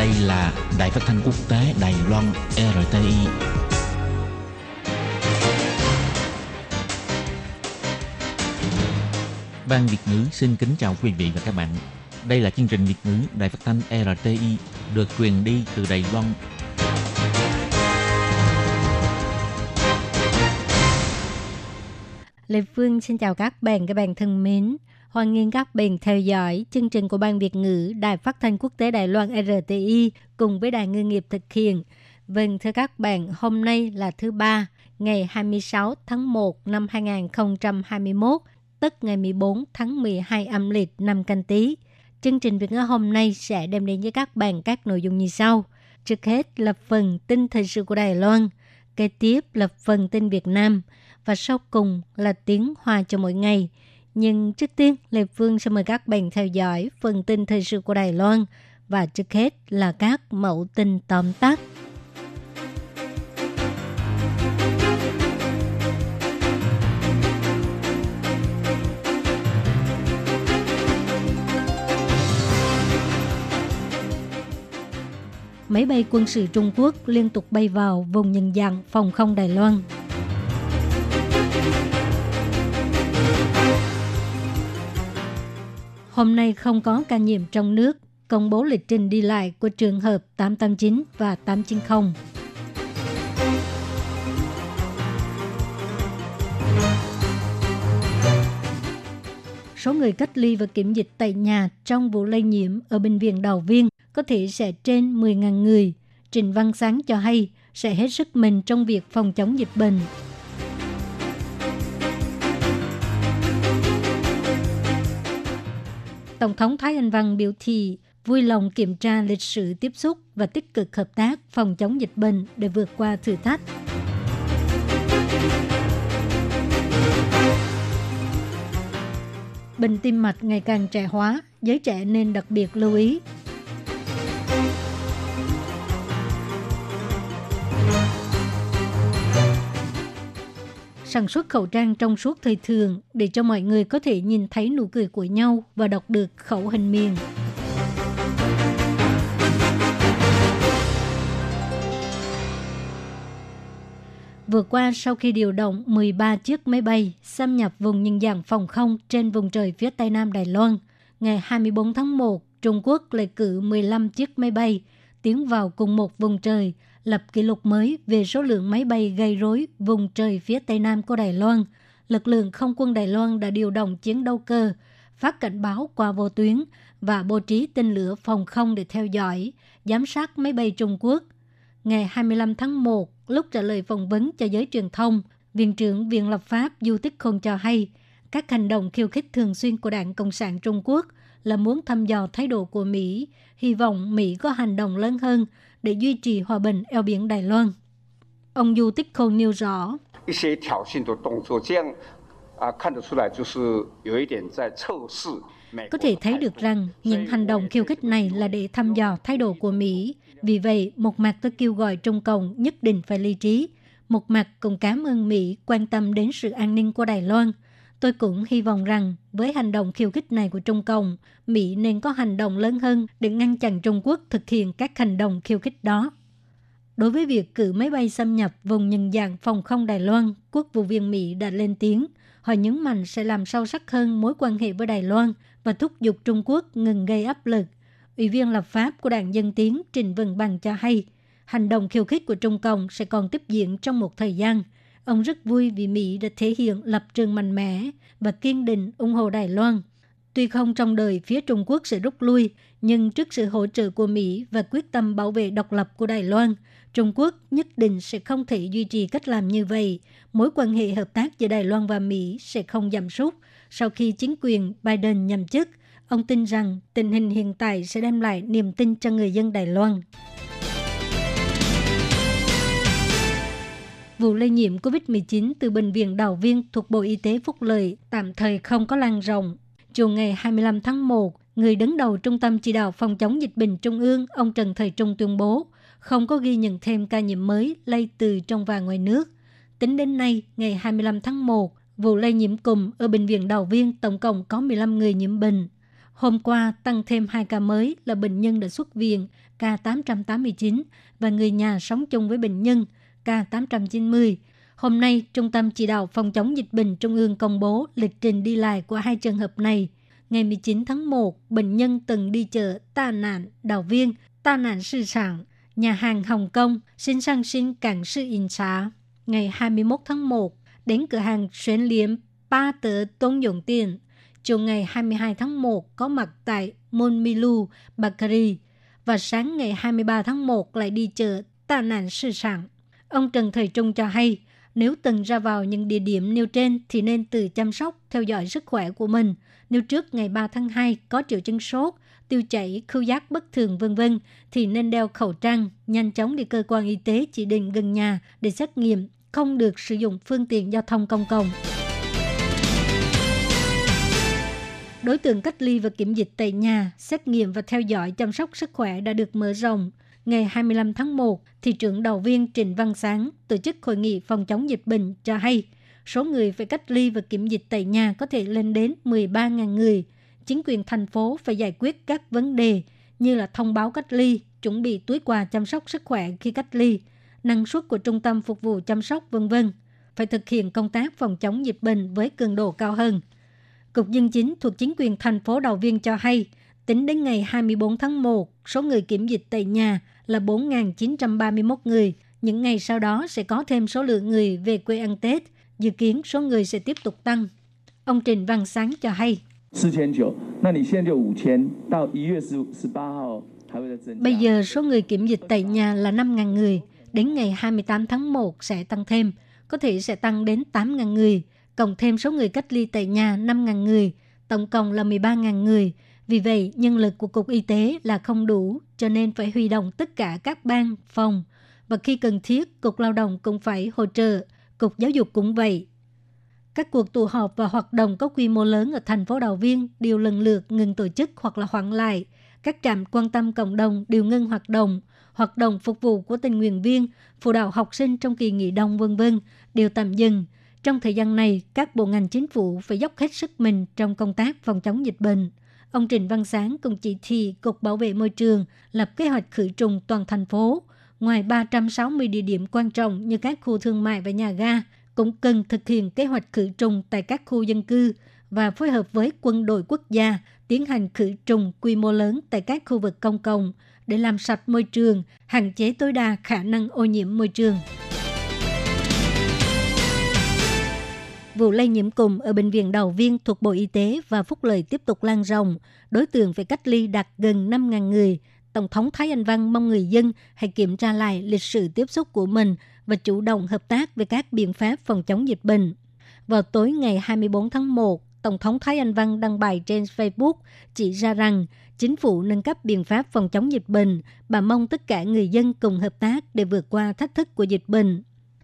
Đây là Đài Phát thanh Quốc tế Đài Loan RTI. Ban Việt ngữ xin kính chào quý vị và các bạn. Đây là chương trình Việt ngữ Đài Phát thanh RTI được truyền đi từ Đài Loan. Lê Phương xin chào các bạn, các bạn thân mến. Hoan nghênh các bạn theo dõi chương trình của Ban Việt ngữ Đài Phát thanh Quốc tế Đài Loan RTI cùng với Đài Ngư nghiệp thực hiện. Vâng, thưa các bạn, hôm nay là thứ ba, ngày 26 tháng 1 năm 2021, tức ngày 14 tháng 12 âm lịch năm canh tí. Chương trình Việt ngữ hôm nay sẽ đem đến với các bạn các nội dung như sau. Trước hết là phần tin thời sự của Đài Loan, kế tiếp là phần tin Việt Nam và sau cùng là tiếng Hoa cho mỗi ngày – nhưng trước tiên, Lê Phương sẽ mời các bạn theo dõi phần tin thời sự của Đài Loan và trước hết là các mẫu tin tóm tắt. Máy bay quân sự Trung Quốc liên tục bay vào vùng nhận dạng phòng không Đài Loan. Hôm nay không có ca nhiễm trong nước, công bố lịch trình đi lại của trường hợp 889 và 890. Số người cách ly và kiểm dịch tại nhà trong vụ lây nhiễm ở bệnh viện Đào Viên có thể sẽ trên 10.000 người. Trình Văn Sáng cho hay sẽ hết sức mình trong việc phòng chống dịch bệnh. Tổng thống Thái Anh Văn biểu thị vui lòng kiểm tra lịch sử tiếp xúc và tích cực hợp tác phòng chống dịch bệnh để vượt qua thử thách. Bệnh tim mạch ngày càng trẻ hóa, giới trẻ nên đặc biệt lưu ý sản xuất khẩu trang trong suốt thời thường để cho mọi người có thể nhìn thấy nụ cười của nhau và đọc được khẩu hình miền. Vừa qua, sau khi điều động 13 chiếc máy bay xâm nhập vùng nhân dạng phòng không trên vùng trời phía Tây Nam Đài Loan, ngày 24 tháng 1, Trung Quốc lại cử 15 chiếc máy bay tiến vào cùng một vùng trời – lập kỷ lục mới về số lượng máy bay gây rối vùng trời phía tây nam của Đài Loan. Lực lượng không quân Đài Loan đã điều động chiến đấu cơ, phát cảnh báo qua vô tuyến và bố trí tên lửa phòng không để theo dõi, giám sát máy bay Trung Quốc. Ngày 25 tháng 1, lúc trả lời phỏng vấn cho giới truyền thông, Viện trưởng Viện Lập pháp Du Tích Khôn cho hay, các hành động khiêu khích thường xuyên của Đảng Cộng sản Trung Quốc là muốn thăm dò thái độ của Mỹ, hy vọng Mỹ có hành động lớn hơn để duy trì hòa bình eo biển Đài Loan. Ông Du Tích Khôn nêu rõ, có thể à, thấy được rằng những hành động khiêu khích này là để thăm dò thái độ của Mỹ. Vì vậy, một mặt tôi kêu gọi Trung Cộng nhất định phải ly trí. Một mặt cũng cảm ơn Mỹ quan tâm đến sự an ninh của Đài Loan. Tôi cũng hy vọng rằng với hành động khiêu khích này của Trung Cộng, Mỹ nên có hành động lớn hơn để ngăn chặn Trung Quốc thực hiện các hành động khiêu khích đó. Đối với việc cử máy bay xâm nhập vùng nhận dạng phòng không Đài Loan, quốc vụ viện Mỹ đã lên tiếng. Họ nhấn mạnh sẽ làm sâu sắc hơn mối quan hệ với Đài Loan và thúc giục Trung Quốc ngừng gây áp lực. Ủy viên lập pháp của đảng Dân Tiến Trình Vân Bằng cho hay, hành động khiêu khích của Trung Cộng sẽ còn tiếp diễn trong một thời gian – Ông rất vui vì Mỹ đã thể hiện lập trường mạnh mẽ và kiên định ủng hộ Đài Loan. Tuy không trong đời phía Trung Quốc sẽ rút lui, nhưng trước sự hỗ trợ của Mỹ và quyết tâm bảo vệ độc lập của Đài Loan, Trung Quốc nhất định sẽ không thể duy trì cách làm như vậy. Mối quan hệ hợp tác giữa Đài Loan và Mỹ sẽ không giảm sút. Sau khi chính quyền Biden nhậm chức, ông tin rằng tình hình hiện tại sẽ đem lại niềm tin cho người dân Đài Loan. Vụ lây nhiễm COVID-19 từ Bệnh viện Đào Viên thuộc Bộ Y tế Phúc Lợi tạm thời không có lan rộng. Chiều ngày 25 tháng 1, người đứng đầu Trung tâm Chỉ đạo Phòng chống dịch bệnh Trung ương, ông Trần Thời Trung tuyên bố không có ghi nhận thêm ca nhiễm mới lây từ trong và ngoài nước. Tính đến nay, ngày 25 tháng 1, vụ lây nhiễm cùng ở Bệnh viện Đào Viên tổng cộng có 15 người nhiễm bệnh. Hôm qua tăng thêm 2 ca mới là bệnh nhân đã xuất viện ca 889 và người nhà sống chung với bệnh nhân K890. Hôm nay, Trung tâm Chỉ đạo Phòng chống dịch bệnh Trung ương công bố lịch trình đi lại của hai trường hợp này. Ngày 19 tháng 1, bệnh nhân từng đi chợ Ta Nạn, Đào Viên, Ta Nạn Sư Sản, nhà hàng Hồng Kông, xin sang xin cảng sư in xá. Ngày 21 tháng 1, đến cửa hàng xuyến liếm Ba Tờ Tôn Dụng Tiền. Chiều ngày 22 tháng 1 có mặt tại Monmilu, Bakari và sáng ngày 23 tháng 1 lại đi chợ Ta Nạn Sư Sản. Ông Trần Thời Trung cho hay, nếu từng ra vào những địa điểm nêu trên thì nên tự chăm sóc, theo dõi sức khỏe của mình. Nếu trước ngày 3 tháng 2 có triệu chứng sốt, tiêu chảy, khứu giác bất thường vân vân thì nên đeo khẩu trang, nhanh chóng đi cơ quan y tế chỉ định gần nhà để xét nghiệm, không được sử dụng phương tiện giao thông công cộng. Đối tượng cách ly và kiểm dịch tại nhà, xét nghiệm và theo dõi chăm sóc sức khỏe đã được mở rộng. Ngày 25 tháng 1, thị trưởng đầu viên Trịnh Văn Sáng tổ chức hội nghị phòng chống dịch bệnh cho hay số người phải cách ly và kiểm dịch tại nhà có thể lên đến 13.000 người. Chính quyền thành phố phải giải quyết các vấn đề như là thông báo cách ly, chuẩn bị túi quà chăm sóc sức khỏe khi cách ly, năng suất của trung tâm phục vụ chăm sóc vân vân. Phải thực hiện công tác phòng chống dịch bệnh với cường độ cao hơn. Cục Dân chính thuộc chính quyền thành phố Đào Viên cho hay, tính đến ngày 24 tháng 1, số người kiểm dịch tại nhà là 4.931 người. Những ngày sau đó sẽ có thêm số lượng người về quê ăn Tết. Dự kiến số người sẽ tiếp tục tăng. Ông Trình Văn Sáng cho hay. Bây giờ số người kiểm dịch tại nhà là 5.000 người. Đến ngày 28 tháng 1 sẽ tăng thêm. Có thể sẽ tăng đến 8.000 người. Cộng thêm số người cách ly tại nhà 5.000 người. Tổng cộng là 13.000 người. Vì vậy, nhân lực của Cục Y tế là không đủ, cho nên phải huy động tất cả các ban, phòng. Và khi cần thiết, Cục Lao động cũng phải hỗ trợ. Cục Giáo dục cũng vậy. Các cuộc tụ họp và hoạt động có quy mô lớn ở thành phố Đào Viên đều lần lượt ngừng tổ chức hoặc là hoãn lại. Các trạm quan tâm cộng đồng đều ngưng hoạt động. Hoạt động phục vụ của tình nguyện viên, phụ đạo học sinh trong kỳ nghỉ đông vân vân đều tạm dừng. Trong thời gian này, các bộ ngành chính phủ phải dốc hết sức mình trong công tác phòng chống dịch bệnh. Ông Trịnh Văn Sáng cùng chỉ thị Cục Bảo vệ Môi trường lập kế hoạch khử trùng toàn thành phố. Ngoài 360 địa điểm quan trọng như các khu thương mại và nhà ga, cũng cần thực hiện kế hoạch khử trùng tại các khu dân cư và phối hợp với quân đội quốc gia tiến hành khử trùng quy mô lớn tại các khu vực công cộng để làm sạch môi trường, hạn chế tối đa khả năng ô nhiễm môi trường. Vụ lây nhiễm cúm ở bệnh viện Đầu Viên thuộc Bộ Y tế và Phúc lợi tiếp tục lan rộng. Đối tượng phải cách ly đạt gần 5.000 người. Tổng thống Thái Anh Văn mong người dân hãy kiểm tra lại lịch sử tiếp xúc của mình và chủ động hợp tác về các biện pháp phòng chống dịch bệnh. Vào tối ngày 24 tháng 1, Tổng thống Thái Anh Văn đăng bài trên Facebook chỉ ra rằng chính phủ nâng cấp biện pháp phòng chống dịch bệnh. và mong tất cả người dân cùng hợp tác để vượt qua thách thức của dịch bệnh.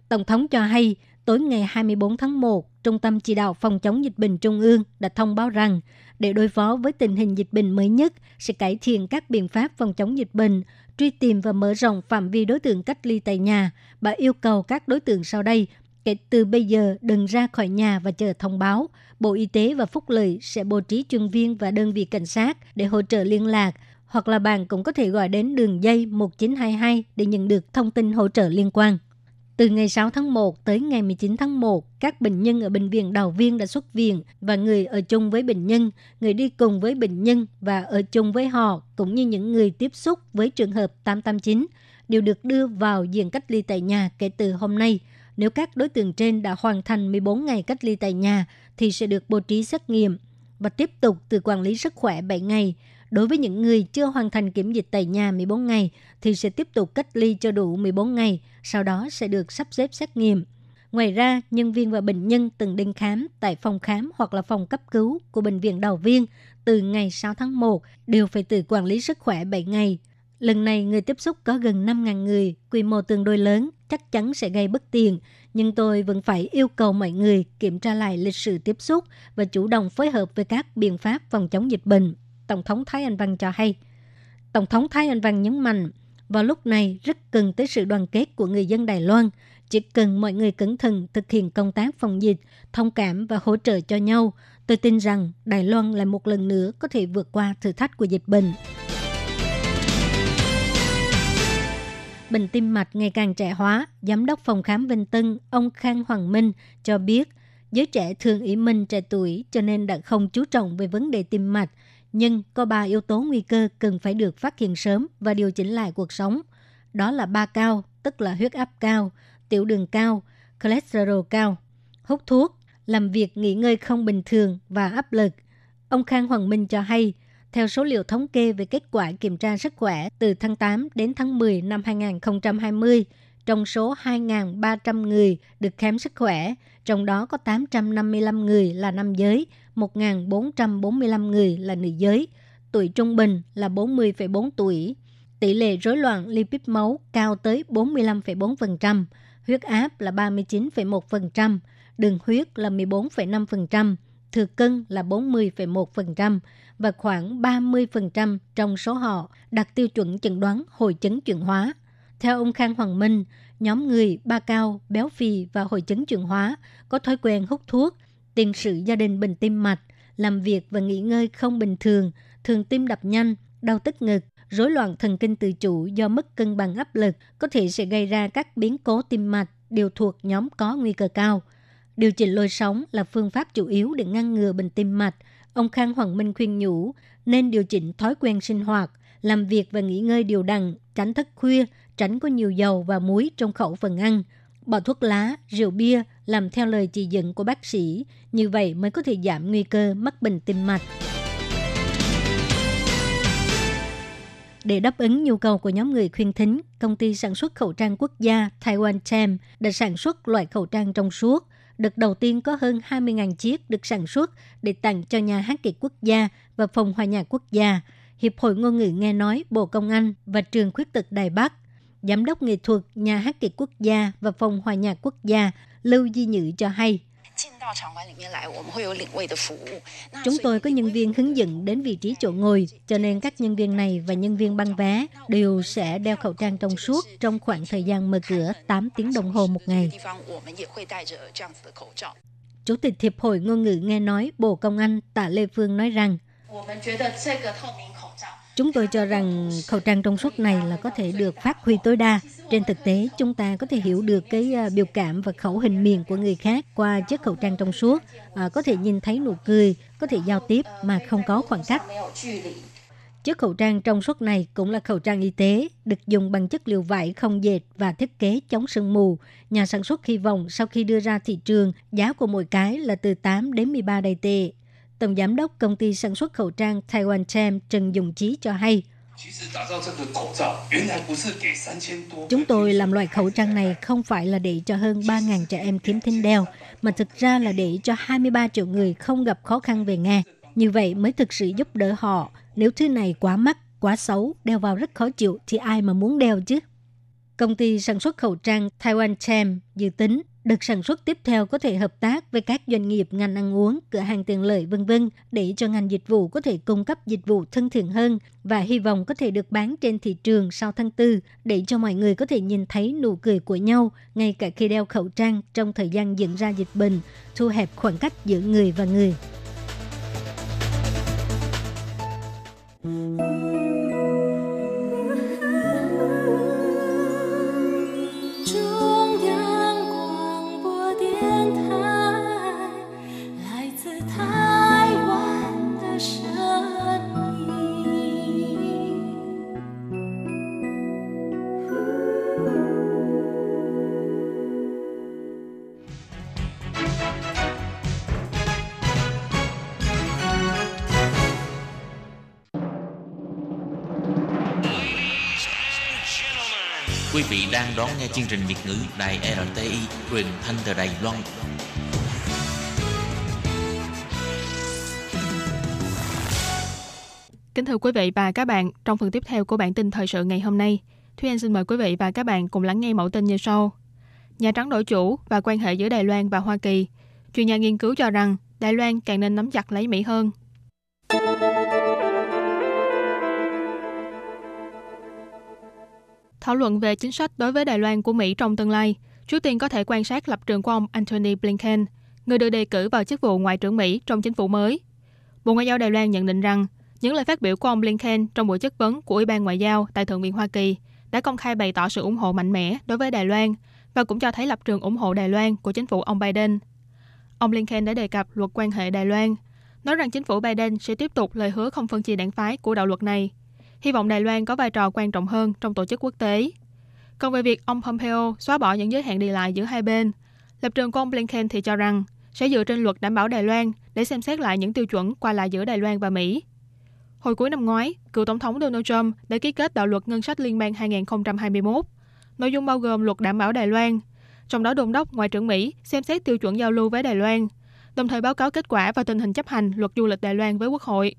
Tổng thống cho hay Tối ngày 24 tháng 1, Trung tâm Chỉ đạo Phòng chống dịch bệnh Trung ương đã thông báo rằng để đối phó với tình hình dịch bệnh mới nhất sẽ cải thiện các biện pháp phòng chống dịch bệnh, truy tìm và mở rộng phạm vi đối tượng cách ly tại nhà. Bà yêu cầu các đối tượng sau đây kể từ bây giờ đừng ra khỏi nhà và chờ thông báo. Bộ Y tế và Phúc lợi sẽ bố trí chuyên viên và đơn vị cảnh sát để hỗ trợ liên lạc hoặc là bạn cũng có thể gọi đến đường dây 1922 để nhận được thông tin hỗ trợ liên quan. Từ ngày 6 tháng 1 tới ngày 19 tháng 1, các bệnh nhân ở bệnh viện Đào Viên đã xuất viện và người ở chung với bệnh nhân, người đi cùng với bệnh nhân và ở chung với họ, cũng như những người tiếp xúc với trường hợp 889 đều được đưa vào diện cách ly tại nhà kể từ hôm nay. Nếu các đối tượng trên đã hoàn thành 14 ngày cách ly tại nhà thì sẽ được bố trí xét nghiệm và tiếp tục từ quản lý sức khỏe 7 ngày. Đối với những người chưa hoàn thành kiểm dịch tại nhà 14 ngày thì sẽ tiếp tục cách ly cho đủ 14 ngày, sau đó sẽ được sắp xếp xét nghiệm. Ngoài ra, nhân viên và bệnh nhân từng đến khám tại phòng khám hoặc là phòng cấp cứu của bệnh viện Đầu Viên từ ngày 6 tháng 1 đều phải tự quản lý sức khỏe 7 ngày. Lần này người tiếp xúc có gần 5.000 người, quy mô tương đối lớn, chắc chắn sẽ gây bất tiện, nhưng tôi vẫn phải yêu cầu mọi người kiểm tra lại lịch sử tiếp xúc và chủ động phối hợp với các biện pháp phòng chống dịch bệnh. Tổng thống Thái Anh Văn cho hay. Tổng thống Thái Anh Văn nhấn mạnh, vào lúc này rất cần tới sự đoàn kết của người dân Đài Loan. Chỉ cần mọi người cẩn thận thực hiện công tác phòng dịch, thông cảm và hỗ trợ cho nhau, Tôi tin rằng Đài Loan lại một lần nữa có thể vượt qua thử thách của dịch bệnh. Bệnh tim mạch ngày càng trẻ hóa, Giám đốc phòng khám Vinh Tân, ông Khang Hoàng Minh cho biết, giới trẻ thường ý minh trẻ tuổi cho nên đã không chú trọng về vấn đề tim mạch, nhưng có ba yếu tố nguy cơ cần phải được phát hiện sớm và điều chỉnh lại cuộc sống. Đó là ba cao, tức là huyết áp cao, tiểu đường cao, cholesterol cao, hút thuốc, làm việc nghỉ ngơi không bình thường và áp lực. Ông Khang Hoàng Minh cho hay, theo số liệu thống kê về kết quả kiểm tra sức khỏe từ tháng 8 đến tháng 10 năm 2020, trong số 2.300 người được khám sức khỏe, trong đó có 855 người là nam giới, 1.445 người là nữ giới. Tuổi trung bình là 40,4 tuổi. Tỷ lệ rối loạn lipid máu cao tới 45,4%, huyết áp là 39,1%, đường huyết là 14,5%, thừa cân là 40,1% và khoảng 30% trong số họ đạt tiêu chuẩn chẩn đoán hội chứng chuyển hóa. Theo ông Khang Hoàng Minh, nhóm người ba cao, béo phì và hội chứng chuyển hóa có thói quen hút thuốc, tiền sử gia đình bệnh tim mạch, làm việc và nghỉ ngơi không bình thường, thường tim đập nhanh, đau tức ngực, rối loạn thần kinh tự chủ do mất cân bằng áp lực có thể sẽ gây ra các biến cố tim mạch đều thuộc nhóm có nguy cơ cao. Điều chỉnh lối sống là phương pháp chủ yếu để ngăn ngừa bệnh tim mạch. Ông Khang Hoàng Minh khuyên nhủ nên điều chỉnh thói quen sinh hoạt, làm việc và nghỉ ngơi điều đặn, tránh thức khuya, tránh có nhiều dầu và muối trong khẩu phần ăn, bỏ thuốc lá, rượu bia, làm theo lời chỉ dẫn của bác sĩ, như vậy mới có thể giảm nguy cơ mắc bệnh tim mạch. Để đáp ứng nhu cầu của nhóm người khuyên thính, công ty sản xuất khẩu trang quốc gia Taiwan Tem đã sản xuất loại khẩu trang trong suốt. Đợt đầu tiên có hơn 20.000 chiếc được sản xuất để tặng cho nhà hát kịch quốc gia và phòng hòa nhạc quốc gia. Hiệp hội Ngôn ngữ nghe nói Bộ Công an và Trường Khuyết tật Đài Bắc Giám đốc nghệ thuật Nhà hát kịch quốc gia và phòng hòa nhạc quốc gia Lưu Di Nhự cho hay. Chúng tôi có nhân viên hướng dẫn đến vị trí chỗ ngồi, cho nên các nhân viên này và nhân viên băng vé đều sẽ đeo khẩu trang trong suốt trong khoảng thời gian mở cửa 8 tiếng đồng hồ một ngày. Chủ tịch Hiệp hội Ngôn ngữ nghe nói Bộ Công an Tạ Lê Phương nói rằng Chúng tôi cho rằng khẩu trang trong suốt này là có thể được phát huy tối đa. Trên thực tế, chúng ta có thể hiểu được cái à, biểu cảm và khẩu hình miệng của người khác qua chiếc khẩu trang trong suốt, à, có thể nhìn thấy nụ cười, có thể giao tiếp mà không có khoảng cách. Chiếc khẩu trang trong suốt này cũng là khẩu trang y tế, được dùng bằng chất liệu vải không dệt và thiết kế chống sương mù. Nhà sản xuất hy vọng sau khi đưa ra thị trường, giá của mỗi cái là từ 8 đến 13 đầy tệ. Tổng giám đốc công ty sản xuất khẩu trang Taiwan Chem Trần Dùng Chí cho hay, Chúng tôi làm loại khẩu trang này không phải là để cho hơn 3.000 trẻ em khiếm thính đeo, mà thực ra là để cho 23 triệu người không gặp khó khăn về nghe. Như vậy mới thực sự giúp đỡ họ. Nếu thứ này quá mắc, quá xấu, đeo vào rất khó chịu thì ai mà muốn đeo chứ? Công ty sản xuất khẩu trang Taiwan Chem dự tính Đợt sản xuất tiếp theo có thể hợp tác với các doanh nghiệp ngành ăn uống, cửa hàng tiện lợi vân vân để cho ngành dịch vụ có thể cung cấp dịch vụ thân thiện hơn và hy vọng có thể được bán trên thị trường sau tháng 4 để cho mọi người có thể nhìn thấy nụ cười của nhau ngay cả khi đeo khẩu trang trong thời gian diễn ra dịch bệnh, thu hẹp khoảng cách giữa người và người. Quý vị đang đón nghe chương trình Việt ngữ Đài RTI truyền thanh từ Đài Loan. Kính thưa quý vị và các bạn, trong phần tiếp theo của bản tin thời sự ngày hôm nay, Thúy Anh xin mời quý vị và các bạn cùng lắng nghe mẫu tin như sau. Nhà Trắng đổi chủ và quan hệ giữa Đài Loan và Hoa Kỳ. Chuyên gia nghiên cứu cho rằng Đài Loan càng nên nắm chặt lấy Mỹ hơn Thảo luận về chính sách đối với Đài Loan của Mỹ trong tương lai, trước tiên có thể quan sát lập trường của ông Antony Blinken, người được đề cử vào chức vụ Ngoại trưởng Mỹ trong chính phủ mới. Bộ Ngoại giao Đài Loan nhận định rằng, những lời phát biểu của ông Blinken trong buổi chất vấn của Ủy ban Ngoại giao tại Thượng viện Hoa Kỳ đã công khai bày tỏ sự ủng hộ mạnh mẽ đối với Đài Loan và cũng cho thấy lập trường ủng hộ Đài Loan của chính phủ ông Biden. Ông Blinken đã đề cập luật quan hệ Đài Loan, nói rằng chính phủ Biden sẽ tiếp tục lời hứa không phân chia đảng phái của đạo luật này. Hy vọng Đài Loan có vai trò quan trọng hơn trong tổ chức quốc tế. Còn về việc ông Pompeo xóa bỏ những giới hạn đi lại giữa hai bên, lập trường của ông Blinken thì cho rằng sẽ dựa trên luật đảm bảo Đài Loan để xem xét lại những tiêu chuẩn qua lại giữa Đài Loan và Mỹ. Hồi cuối năm ngoái, cựu Tổng thống Donald Trump đã ký kết đạo luật ngân sách liên bang 2021. Nội dung bao gồm luật đảm bảo Đài Loan, trong đó đồn đốc Ngoại trưởng Mỹ xem xét tiêu chuẩn giao lưu với Đài Loan, đồng thời báo cáo kết quả và tình hình chấp hành luật du lịch Đài Loan với Quốc hội.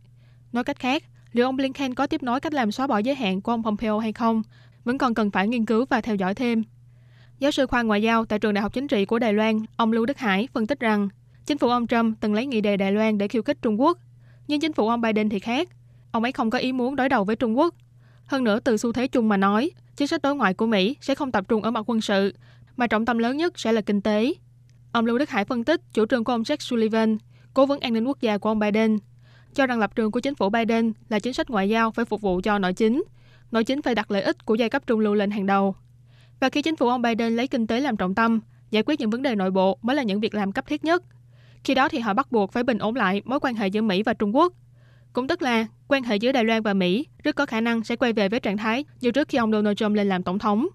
Nói cách khác, liệu ông Blinken có tiếp nối cách làm xóa bỏ giới hạn của ông Pompeo hay không, vẫn còn cần phải nghiên cứu và theo dõi thêm. Giáo sư khoa ngoại giao tại trường Đại học Chính trị của Đài Loan, ông Lưu Đức Hải phân tích rằng, chính phủ ông Trump từng lấy nghị đề Đài Loan để khiêu khích Trung Quốc, nhưng chính phủ ông Biden thì khác. Ông ấy không có ý muốn đối đầu với Trung Quốc. Hơn nữa, từ xu thế chung mà nói, chính sách đối ngoại của Mỹ sẽ không tập trung ở mặt quân sự, mà trọng tâm lớn nhất sẽ là kinh tế. Ông Lưu Đức Hải phân tích chủ trương của ông Jack Sullivan, cố vấn an ninh quốc gia của ông Biden, cho rằng lập trường của chính phủ Biden là chính sách ngoại giao phải phục vụ cho nội chính, nội chính phải đặt lợi ích của giai cấp trung lưu lên hàng đầu. Và khi chính phủ ông Biden lấy kinh tế làm trọng tâm, giải quyết những vấn đề nội bộ mới là những việc làm cấp thiết nhất. Khi đó thì họ bắt buộc phải bình ổn lại mối quan hệ giữa Mỹ và Trung Quốc. Cũng tức là quan hệ giữa Đài Loan và Mỹ rất có khả năng sẽ quay về với trạng thái như trước khi ông Donald Trump lên làm tổng thống.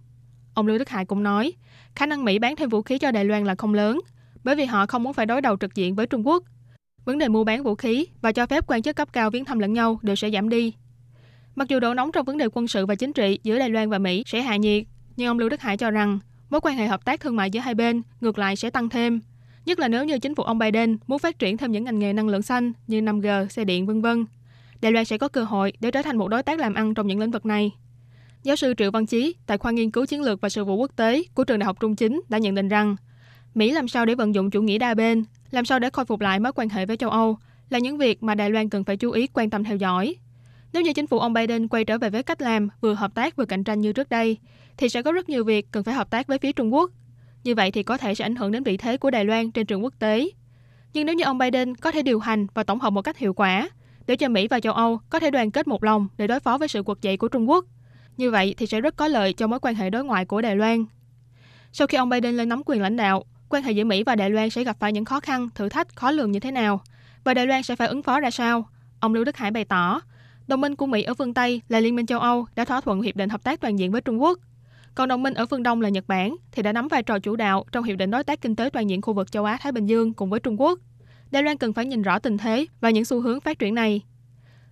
Ông Lưu Đức Hải cũng nói, khả năng Mỹ bán thêm vũ khí cho Đài Loan là không lớn, bởi vì họ không muốn phải đối đầu trực diện với Trung Quốc. Vấn đề mua bán vũ khí và cho phép quan chức cấp cao viếng thăm lẫn nhau đều sẽ giảm đi. Mặc dù độ nóng trong vấn đề quân sự và chính trị giữa Đài Loan và Mỹ sẽ hạ nhiệt, nhưng ông Lưu Đức Hải cho rằng mối quan hệ hợp tác thương mại giữa hai bên ngược lại sẽ tăng thêm. Nhất là nếu như chính phủ ông Biden muốn phát triển thêm những ngành nghề năng lượng xanh như 5G, xe điện vân vân, Đài Loan sẽ có cơ hội để trở thành một đối tác làm ăn trong những lĩnh vực này. Giáo sư Triệu Văn Chí tại khoa nghiên cứu chiến lược và sự vụ quốc tế của trường Đại học Trung Chính đã nhận định rằng Mỹ làm sao để vận dụng chủ nghĩa đa bên, làm sao để khôi phục lại mối quan hệ với châu Âu là những việc mà Đài Loan cần phải chú ý quan tâm theo dõi. Nếu như chính phủ ông Biden quay trở về với cách làm vừa hợp tác vừa cạnh tranh như trước đây, thì sẽ có rất nhiều việc cần phải hợp tác với phía Trung Quốc. Như vậy thì có thể sẽ ảnh hưởng đến vị thế của Đài Loan trên trường quốc tế. Nhưng nếu như ông Biden có thể điều hành và tổng hợp một cách hiệu quả, để cho Mỹ và châu Âu có thể đoàn kết một lòng để đối phó với sự quật dậy của Trung Quốc, như vậy thì sẽ rất có lợi cho mối quan hệ đối ngoại của Đài Loan. Sau khi ông Biden lên nắm quyền lãnh đạo, quan hệ giữa Mỹ và Đài Loan sẽ gặp phải những khó khăn, thử thách khó lường như thế nào và Đài Loan sẽ phải ứng phó ra sao? Ông Lưu Đức Hải bày tỏ, đồng minh của Mỹ ở phương Tây là Liên minh châu Âu đã thỏa thuận hiệp định hợp tác toàn diện với Trung Quốc. Còn đồng minh ở phương Đông là Nhật Bản thì đã nắm vai trò chủ đạo trong hiệp định đối tác kinh tế toàn diện khu vực châu Á Thái Bình Dương cùng với Trung Quốc. Đài Loan cần phải nhìn rõ tình thế và những xu hướng phát triển này.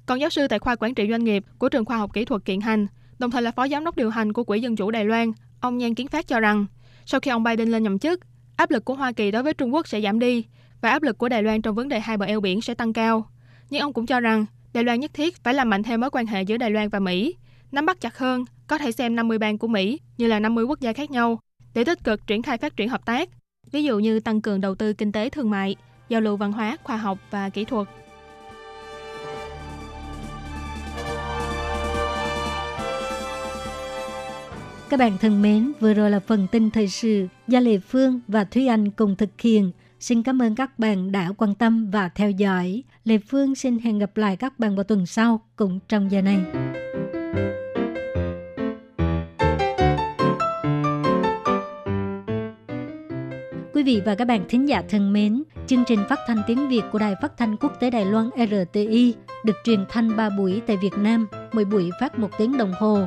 Còn giáo sư tại khoa quản trị doanh nghiệp của trường khoa học kỹ thuật kiện hành, đồng thời là phó giám đốc điều hành của Quỹ Dân chủ Đài Loan, ông Nhan Kiến Phát cho rằng, sau khi ông Biden lên nhậm chức, áp lực của Hoa Kỳ đối với Trung Quốc sẽ giảm đi và áp lực của Đài Loan trong vấn đề hai bờ eo biển sẽ tăng cao. Nhưng ông cũng cho rằng Đài Loan nhất thiết phải làm mạnh thêm mối quan hệ giữa Đài Loan và Mỹ, nắm bắt chặt hơn, có thể xem 50 bang của Mỹ như là 50 quốc gia khác nhau để tích cực triển khai phát triển hợp tác, ví dụ như tăng cường đầu tư kinh tế thương mại, giao lưu văn hóa, khoa học và kỹ thuật. Các bạn thân mến, vừa rồi là phần tin thời sự do Lê Phương và Thúy Anh cùng thực hiện. Xin cảm ơn các bạn đã quan tâm và theo dõi. Lê Phương xin hẹn gặp lại các bạn vào tuần sau cũng trong giờ này. Quý vị và các bạn thính giả thân mến, chương trình phát thanh tiếng Việt của Đài Phát thanh Quốc tế Đài Loan RTI được truyền thanh 3 buổi tại Việt Nam, mỗi buổi phát một tiếng đồng hồ.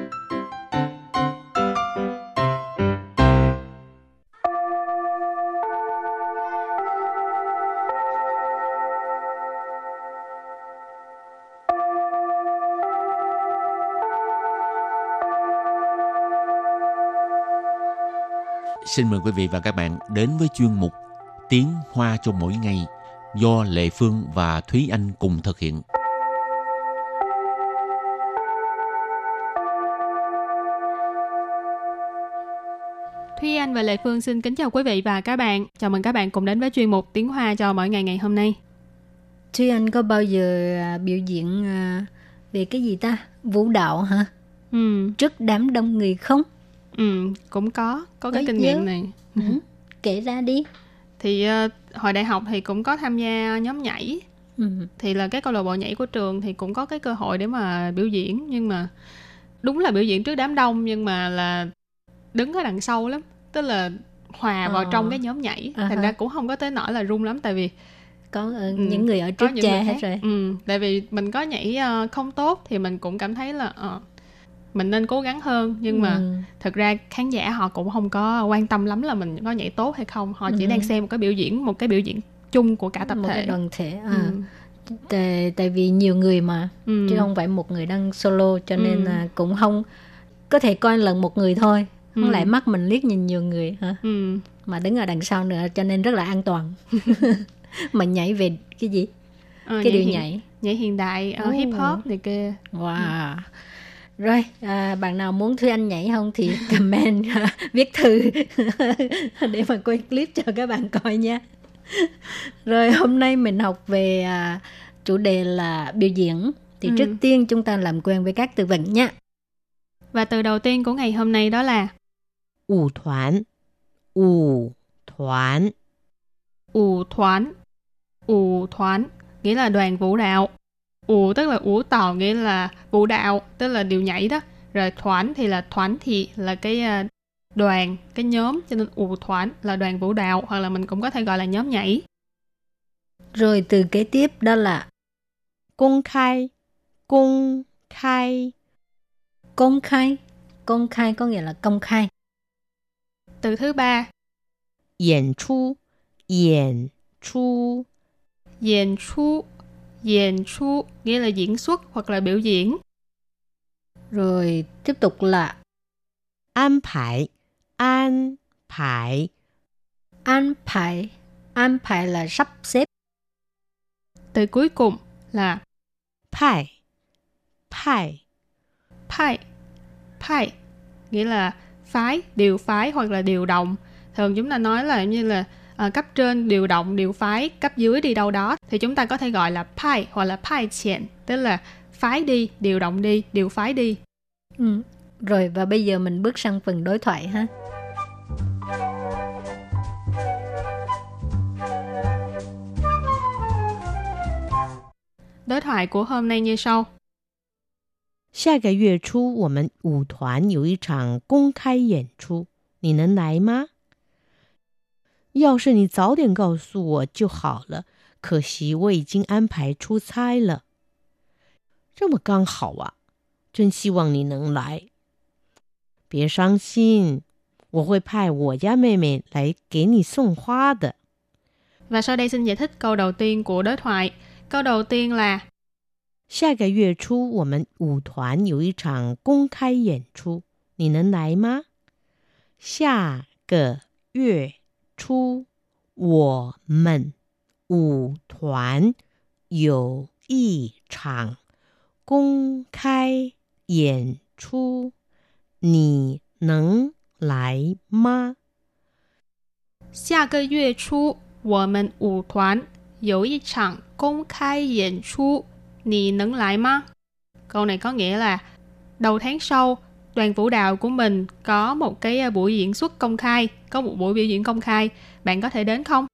Xin mời quý vị và các bạn đến với chuyên mục Tiếng Hoa cho mỗi ngày do Lệ Phương và Thúy Anh cùng thực hiện. Thúy Anh và Lệ Phương xin kính chào quý vị và các bạn. Chào mừng các bạn cùng đến với chuyên mục Tiếng Hoa cho mỗi ngày ngày hôm nay. Thúy Anh có bao giờ à, biểu diễn à, về cái gì ta? Vũ đạo hả? Ừ. Trước đám đông người không? Ừ, cũng có, có cái Có kinh nghiệm này. Ừ. Kể ra đi. Thì ờ, hồi đại học thì cũng có tham gia nhóm nhảy. Ừ. Thì là cái câu lạc bộ nhảy của trường thì cũng có cái cơ hội để mà biểu diễn. Nhưng mà đúng là biểu diễn trước đám đông nhưng mà là đứng ở đằng sau lắm. Tức là hòa vào Ờ. trong cái nhóm nhảy. À Thành ra cũng không có tới nỗi là run lắm tại vì Có ờ, Ừ, những người ở trước cha hết rồi. Ừ, tại vì mình có nhảy ờ, không tốt thì mình cũng cảm thấy là ờ, mình nên cố gắng hơn nhưng mà Ừ. thực ra khán giả họ cũng không có quan tâm lắm là mình có nhảy tốt hay không họ chỉ Ừ. đang xem một cái biểu diễn một cái biểu diễn chung của cả tập một thể cái đoàn thể à. ừ. tại, tại vì nhiều người mà Ừ. chứ không phải một người đang solo cho nên Ừ. là cũng không có thể coi lần một người thôi không Ừ. lại mắt mình liếc nhìn nhiều người hả Ừ. mà đứng ở đằng sau nữa cho nên rất là an toàn mà nhảy về cái gì Ờ, cái điều hiện- nhảy nhảy hiện đại uh, Ồ. hip hop này kia wow rồi à, bạn nào muốn thuê anh nhảy không thì comment à, viết thư để mà quay clip cho các bạn coi nha. Rồi hôm nay mình học về à, chủ đề là biểu diễn. Thì ừ. trước tiên chúng ta làm quen với các từ vựng nha. Và từ đầu tiên của ngày hôm nay đó là ủ thoán. Ủ thoán. Ủ thoán. Ủ thoán nghĩa là đoàn vũ đạo ủ tức là vũ tàu nghĩa là vũ đạo tức là điều nhảy đó. Rồi thoán thì là thoán thị là cái ờ, đoàn cái nhóm. Cho nên ủ thoán là đoàn vũ đạo hoặc là mình cũng có thể gọi là nhóm nhảy. Rồi từ kế tiếp đó là công khai công khai công khai. Công khai có nghĩa là công khai. Từ thứ ba. Diễn chu diễn chu. Diễn chu diễn chu nghĩa là diễn xuất hoặc là biểu diễn rồi tiếp tục là 安排，安排， an排an排là sắp xếp từ cuối cùng là 派，派， 派派nghĩa là phái điều phái hoặc là điều động thường chúng ta nói là như là à, cấp trên điều động điều phái cấp dưới đi đâu đó thì chúng ta có thể gọi là派hoặc là派遣tức là phái đi điều động đi điều phái đi ừ. rồi và bây giờ mình bước sang phần đối thoại ha đối thoại của hôm nay như sau 下个月初我们舞团有一场公开演出，你能来吗？ 要是你早点告诉我就好了，可惜我已经安排出差了。这么刚好啊，真希望你能来。别伤心，我会派我家妹妹来给你送花的。 và sau đây xin giải thích câu đầu tiên của đối thoại câu đầu tiên là 下个月初我们舞团有一场公开演出，你能来吗？下个月 初我们舞团有一场公开演出，你能来吗？下个月初我们舞团有一场公开演出你能来吗 câu này có nghĩa là đầu tháng sau đoàn vũ đạo của mình có một cái à, buổi diễn xuất công khai, có một buổi biểu diễn công khai, bạn có thể đến không?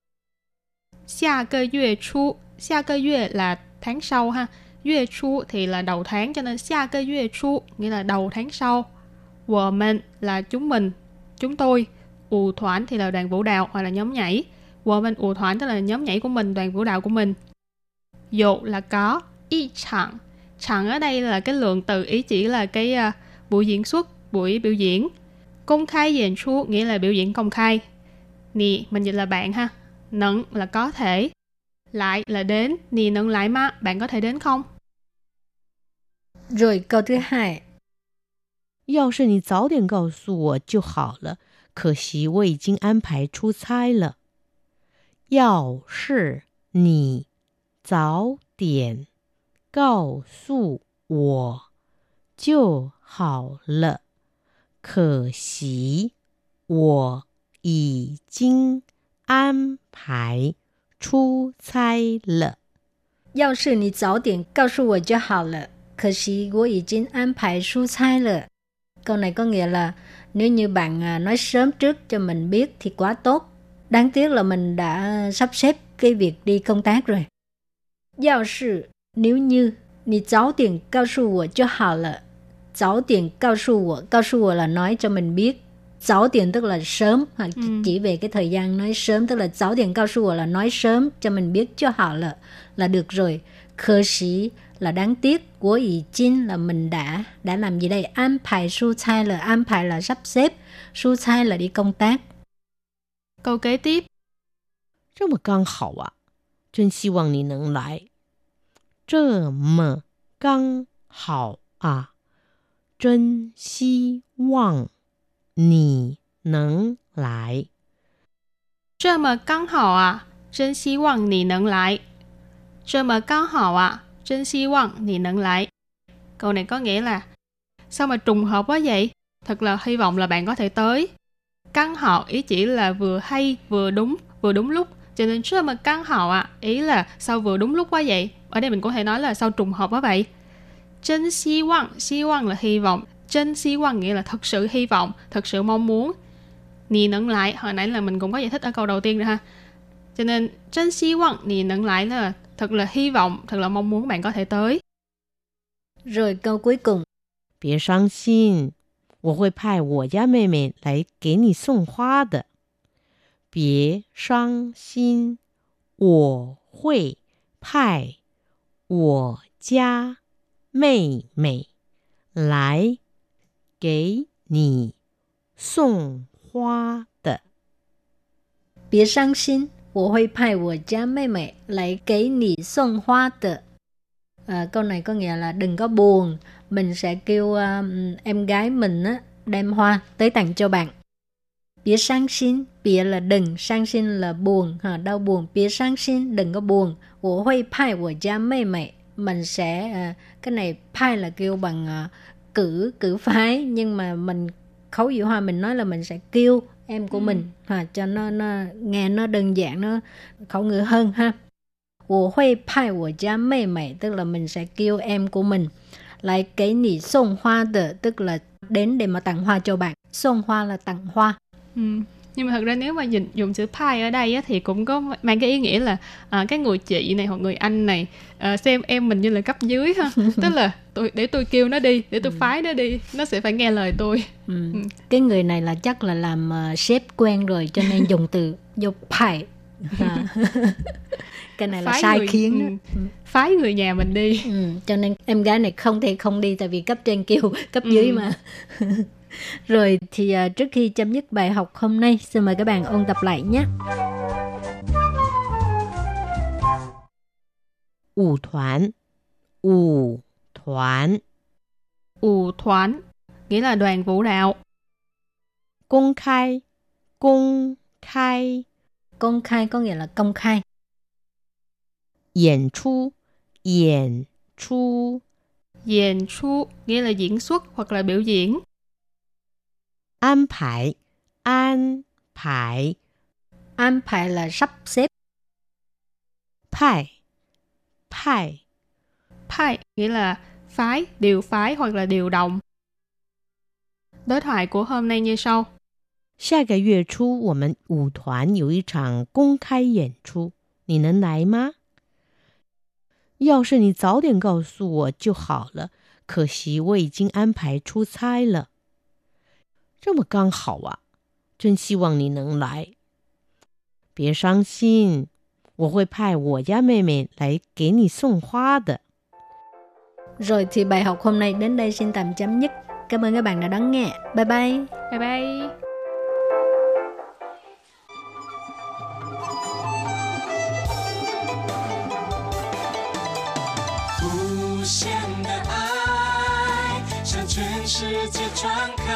Xia cơ yue chu, xia cơ yue là tháng sau ha. Yue chu thì là đầu tháng cho nên xia cơ yue chu nghĩa là đầu tháng sau. Wờ mình là chúng mình, chúng tôi. Ù thoản thì là đoàn vũ đạo hoặc là nhóm nhảy. Wờ mình ù thoản tức là nhóm nhảy của mình, đoàn vũ đạo của mình. Dụ là có, y chẳng. Chẳng ở đây là cái lượng từ ý chỉ là cái uh, buổi diễn xuất, buổi biểu diễn. Công khai diễn chu nghĩa là biểu diễn công khai. Nì, mình dịch là bạn ha. Nẫn là có thể. Lại là đến. Nì nẫn lại ma, bạn có thể đến không? rồi câu thứ hai 要是你早点告诉我就好了， 可惜我已经安排出差了。要是你早点告诉我就 好了。可惜我已经安排出差了。要是你早点告诉我就好了。可惜我已经安排出差了。Câu này có nghĩa là nếu như bạn à, nói sớm trước cho mình biết thì quá tốt. Đáng tiếc là mình đã sắp xếp cái việc đi công tác rồi. Giao sự nếu như 你早点告诉我就好了。 早点告诉我，告诉我 là nói cho mình biết.早点 tức là sớm, hoặc ừ. chỉ về cái thời gian nói sớm, tức là 早点告诉我 là nói sớm cho mình biết cho họ là là được rồi. Khờ sĩ là đáng tiếc, của ý chinh là mình đã đã làm gì đây? An bài su chai là an bài là sắp xếp, su chai là đi công tác. Câu kế tiếp. 这么刚好啊，真希望你能来。这么刚好啊， 真希望你能来。这么刚好啊，真希望你能来。这么刚好啊，真希望你能来. Câu này có nghĩa là sao mà trùng hợp quá vậy? Thật là hy vọng là bạn có thể tới. Căn họ ý chỉ là vừa hay, vừa đúng, vừa đúng lúc. Cho nên rất mà căn họ à, ý là sao vừa đúng lúc quá vậy? Ở đây mình có thể nói là sao trùng hợp quá vậy? Chân hy vọng, hy vọng là hy vọng. Chân hy vọng nghĩa là thật sự hy vọng, thật sự mong muốn. Nì nâng lại, hồi nãy là mình cũng có giải thích ở câu đầu tiên rồi ha. Cho nên, chân hy vọng nì nâng lại là thật là hy vọng, thật là mong muốn bạn có thể tới. Rồi câu cuối cùng. 别伤心，我会派我家妹妹来给你送花的。别伤心，我会派我家 妹妹来给你送花的。别伤心，我会派我家妹妹来给你送花的。À, câu này có nghĩa là đừng có buồn, mình sẽ kêu uh, em gái mình á, đem hoa tới tặng cho bạn. Bía sang xin, bía là đừng, sang xin là buồn, ha, đau buồn. Bía sang xin, đừng có buồn. Wo hui pai wo gia mê mẹ. mình sẽ à, cái này pai là kêu bằng à, cử cử phái nhưng mà mình khấu dĩ hoa mình nói là mình sẽ kêu em của ừ. mình ha cho nó nó nghe nó đơn giản nó khẩu ngữ hơn ha Wo hui pai wo gia mê mẹ tức là mình sẽ kêu em của mình lại cái nỉ sông hoa đờ tức là đến để mà tặng hoa cho bạn sông hoa là tặng hoa ừ nhưng mà thật ra nếu mà dùng, dùng chữ pai ở đây á, thì cũng có mang cái ý nghĩa là à, cái người chị này hoặc người anh này à, xem em mình như là cấp dưới ha tức là tôi để tôi kêu nó đi để tôi ừ. phái nó đi nó sẽ phải nghe lời tôi ừ. Ừ. cái người này là chắc là làm uh, sếp quen rồi cho nên dùng từ dùng pai à. cái này là phái sai người, khiến ừ, ừ. phái người nhà mình đi ừ, cho nên em gái này không thể không đi tại vì cấp trên kêu cấp ừ. dưới mà rồi thì uh, trước khi chấm dứt bài học hôm nay xin mời các bạn ôn tập lại nhé. Vũ đoàn Vũ đoàn Vũ đoàn nghĩa là đoàn vũ đạo. Công khai. Công khai. Công khai có nghĩa là công khai. Diễn chu, diễn chu. Diễn chu nghĩa là diễn xuất hoặc là biểu diễn. An bài, an bài. An bài là sắp xếp.派,派.派nghĩa là phái, điều phái hoặc là điều động. Đối thoại của hôm nay như sau. 下个月初，我们舞团有一场公开演出，你能来吗？要是你早点告诉我就好了，可惜我已经安排出差了。 这么刚好啊，真希望你能来。别伤心，我会派我家妹妹来给你送花的。Rồi thì bài học hôm nay đến đây xin tạm chấm dứt. Cảm ơn các bạn đã đón nghe. Bye bye. Bye bye. 世界传开，永恒。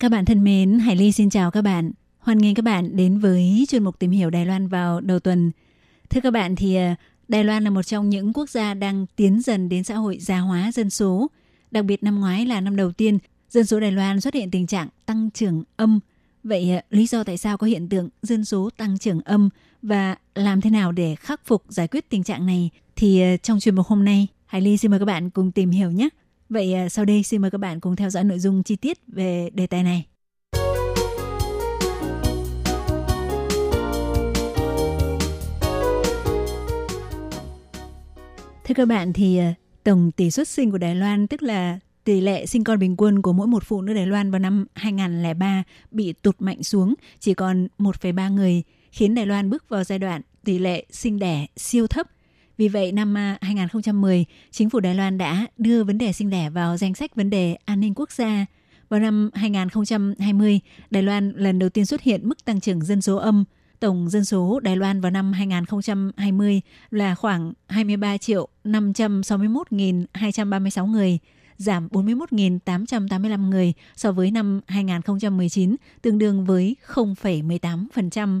Các bạn thân mến, Hải Ly xin chào các bạn. Hoan nghênh các bạn đến với chuyên mục tìm hiểu Đài Loan vào đầu tuần. Thưa các bạn thì à, Đài Loan là một trong những quốc gia đang tiến dần đến xã hội già hóa dân số. Đặc biệt năm ngoái là năm đầu tiên, dân số Đài Loan xuất hiện tình trạng tăng trưởng âm. Vậy à, lý do tại sao có hiện tượng dân số tăng trưởng âm và làm thế nào để khắc phục giải quyết tình trạng này thì à, trong chuyên mục hôm nay, Hải Ly xin mời các bạn cùng tìm hiểu nhé. Vậy à, sau đây xin mời các bạn cùng theo dõi nội dung chi tiết về đề tài này. Thưa các bạn thì à, tổng tỷ suất sinh của Đài Loan tức là tỷ lệ sinh con bình quân của mỗi một phụ nữ Đài Loan vào năm 2003 bị tụt mạnh xuống chỉ còn 1,3 người, khiến Đài Loan bước vào giai đoạn tỷ lệ sinh đẻ siêu thấp – vì vậy, năm à, 2010, chính phủ Đài Loan đã đưa vấn đề sinh đẻ vào danh sách vấn đề an ninh quốc gia. Vào năm 2020, Đài Loan lần đầu tiên xuất hiện mức tăng trưởng dân số âm. Tổng dân số Đài Loan vào năm 2020 là khoảng 23 triệu 561.236 người, giảm 41.885 người so với năm 2019, tương đương với 0,18%.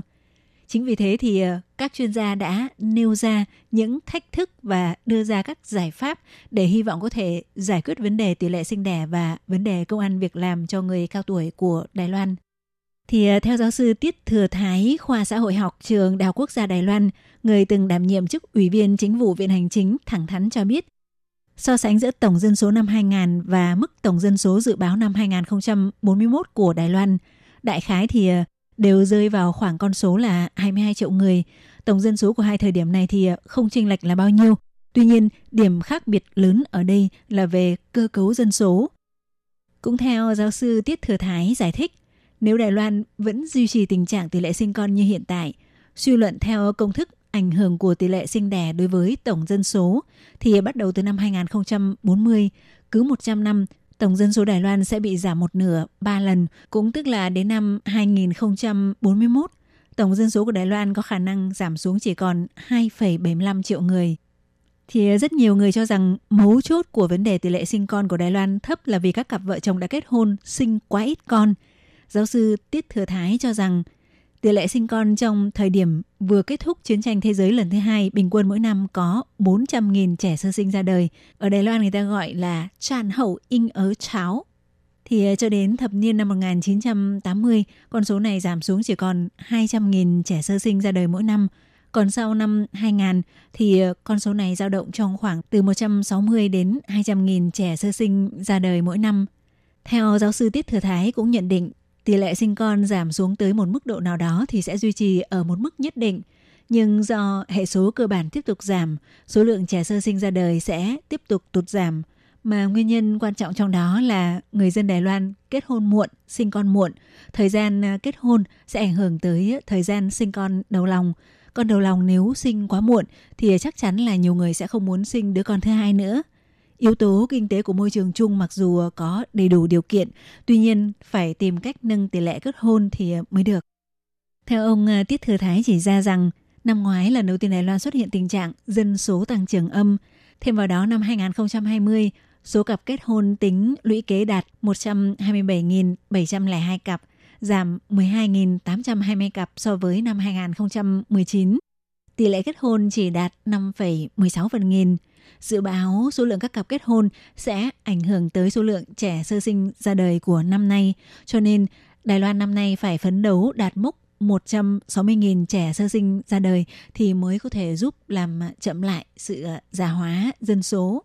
Chính vì thế thì ờ, các chuyên gia đã nêu ra những thách thức và đưa ra các giải pháp để hy vọng có thể giải quyết vấn đề tỷ lệ sinh đẻ và vấn đề công ăn việc làm cho người cao tuổi của Đài Loan. Thì ờ, theo giáo sư Tiết Thừa Thái, khoa xã hội học trường Đại học Quốc gia Đài Loan, người từng đảm nhiệm chức ủy viên chính vụ Viện Hành Chính thẳng thắn cho biết, so sánh giữa tổng dân số năm 2000 và mức tổng dân số dự báo năm 2041 của Đài Loan, đại khái thì ờ, đều rơi vào khoảng con số là 22 triệu người. Tổng dân số của hai thời điểm này thì ờ, không chênh lệch là bao nhiêu. Tuy nhiên, điểm khác biệt lớn ở đây là về cơ cấu dân số. Cũng theo giáo sư Tiết Thừa Thái giải thích, nếu Đài Loan vẫn duy trì tình trạng tỷ lệ sinh con như hiện tại, suy luận theo công thức ảnh hưởng của tỷ lệ sinh đẻ đối với tổng dân số thì bắt đầu từ năm 2040, cứ 100 năm tổng dân số Đài Loan sẽ bị giảm một nửa ba lần, cũng tức là đến năm 2041, tổng dân số của Đài Loan có khả năng giảm xuống chỉ còn 2,75 triệu người. Thì rất nhiều người cho rằng mấu chốt của vấn đề tỷ lệ sinh con của Đài Loan thấp là vì các cặp vợ chồng đã kết hôn sinh quá ít con. Giáo sư Tiết Thừa Thái cho rằng Tỷ lệ sinh con trong thời điểm vừa kết thúc chiến tranh thế giới lần thứ hai, bình quân mỗi năm có 400.000 trẻ sơ sinh ra đời. Ở Đài Loan người ta gọi là tràn hậu in ớ cháo. Thì ờ, cho đến thập niên năm 1980, con số này giảm xuống chỉ còn 200.000 trẻ sơ sinh ra đời mỗi năm. Còn sau năm 2000 thì ờ, con số này dao động trong khoảng từ 160 đến 200.000 trẻ sơ sinh ra đời mỗi năm. Theo giáo sư Tiết Thừa Thái cũng nhận định tỷ lệ sinh con giảm xuống tới một mức độ nào đó thì sẽ duy trì ở một mức nhất định. Nhưng do hệ số cơ bản tiếp tục giảm, số lượng trẻ sơ sinh ra đời sẽ tiếp tục tụt giảm. Mà nguyên nhân quan trọng trong đó là người dân Đài Loan kết hôn muộn, sinh con muộn. Thời gian à, kết hôn sẽ ảnh hưởng tới thời gian sinh con đầu lòng. Con đầu lòng nếu sinh quá muộn thì chắc chắn là nhiều người sẽ không muốn sinh đứa con thứ hai nữa. Yếu tố kinh tế của môi trường chung mặc dù có đầy đủ điều kiện, tuy nhiên phải tìm cách nâng tỷ lệ kết hôn thì mới được. Theo ông ờ, Tiết Thừa Thái chỉ ra rằng, năm ngoái lần đầu tiên Đài Loan xuất hiện tình trạng dân số tăng trưởng âm. Thêm vào đó năm 2020, số cặp kết hôn tính lũy kế đạt 127.702 cặp, giảm 12.820 cặp so với năm 2019. Tỷ lệ kết hôn chỉ đạt 5,16 phần nghìn, Dự báo số lượng các cặp kết hôn sẽ ảnh hưởng tới số lượng trẻ sơ sinh ra đời của năm nay, cho nên Đài Loan năm nay phải phấn đấu đạt mốc 160.000 trẻ sơ sinh ra đời thì mới có thể giúp làm chậm lại sự ờ, già hóa dân số.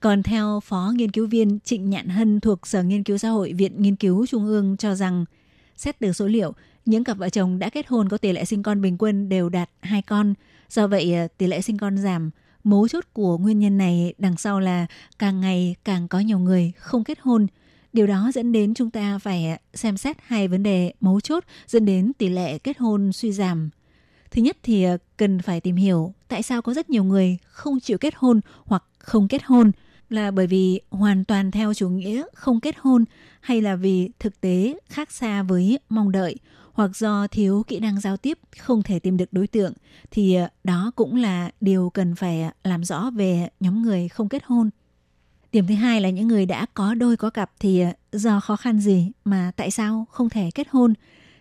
Còn theo Phó Nghiên cứu viên Trịnh Nhạn Hân thuộc Sở Nghiên cứu Xã hội Viện Nghiên cứu Trung ương cho rằng, xét từ số liệu, những cặp vợ chồng đã kết hôn có tỷ lệ sinh con bình quân đều đạt hai con. Do vậy, ờ, tỷ lệ sinh con giảm Mấu chốt của nguyên nhân này, đằng sau là càng ngày càng có nhiều người không kết hôn. Điều đó dẫn đến chúng ta phải xem xét hai vấn đề mấu chốt dẫn đến tỷ lệ kết hôn suy giảm. Thứ nhất thì ờ, cần phải tìm hiểu tại sao có rất nhiều người không chịu kết hôn hoặc không kết hôn là bởi vì hoàn toàn theo chủ nghĩa không kết hôn hay là vì thực tế khác xa với mong đợi hoặc do thiếu kỹ năng giao tiếp không thể tìm được đối tượng thì ờ, đó cũng là điều cần phải ờ, làm rõ về nhóm người không kết hôn. Điểm thứ hai là những người đã có đôi có cặp thì ờ, do khó khăn gì mà tại sao không thể kết hôn?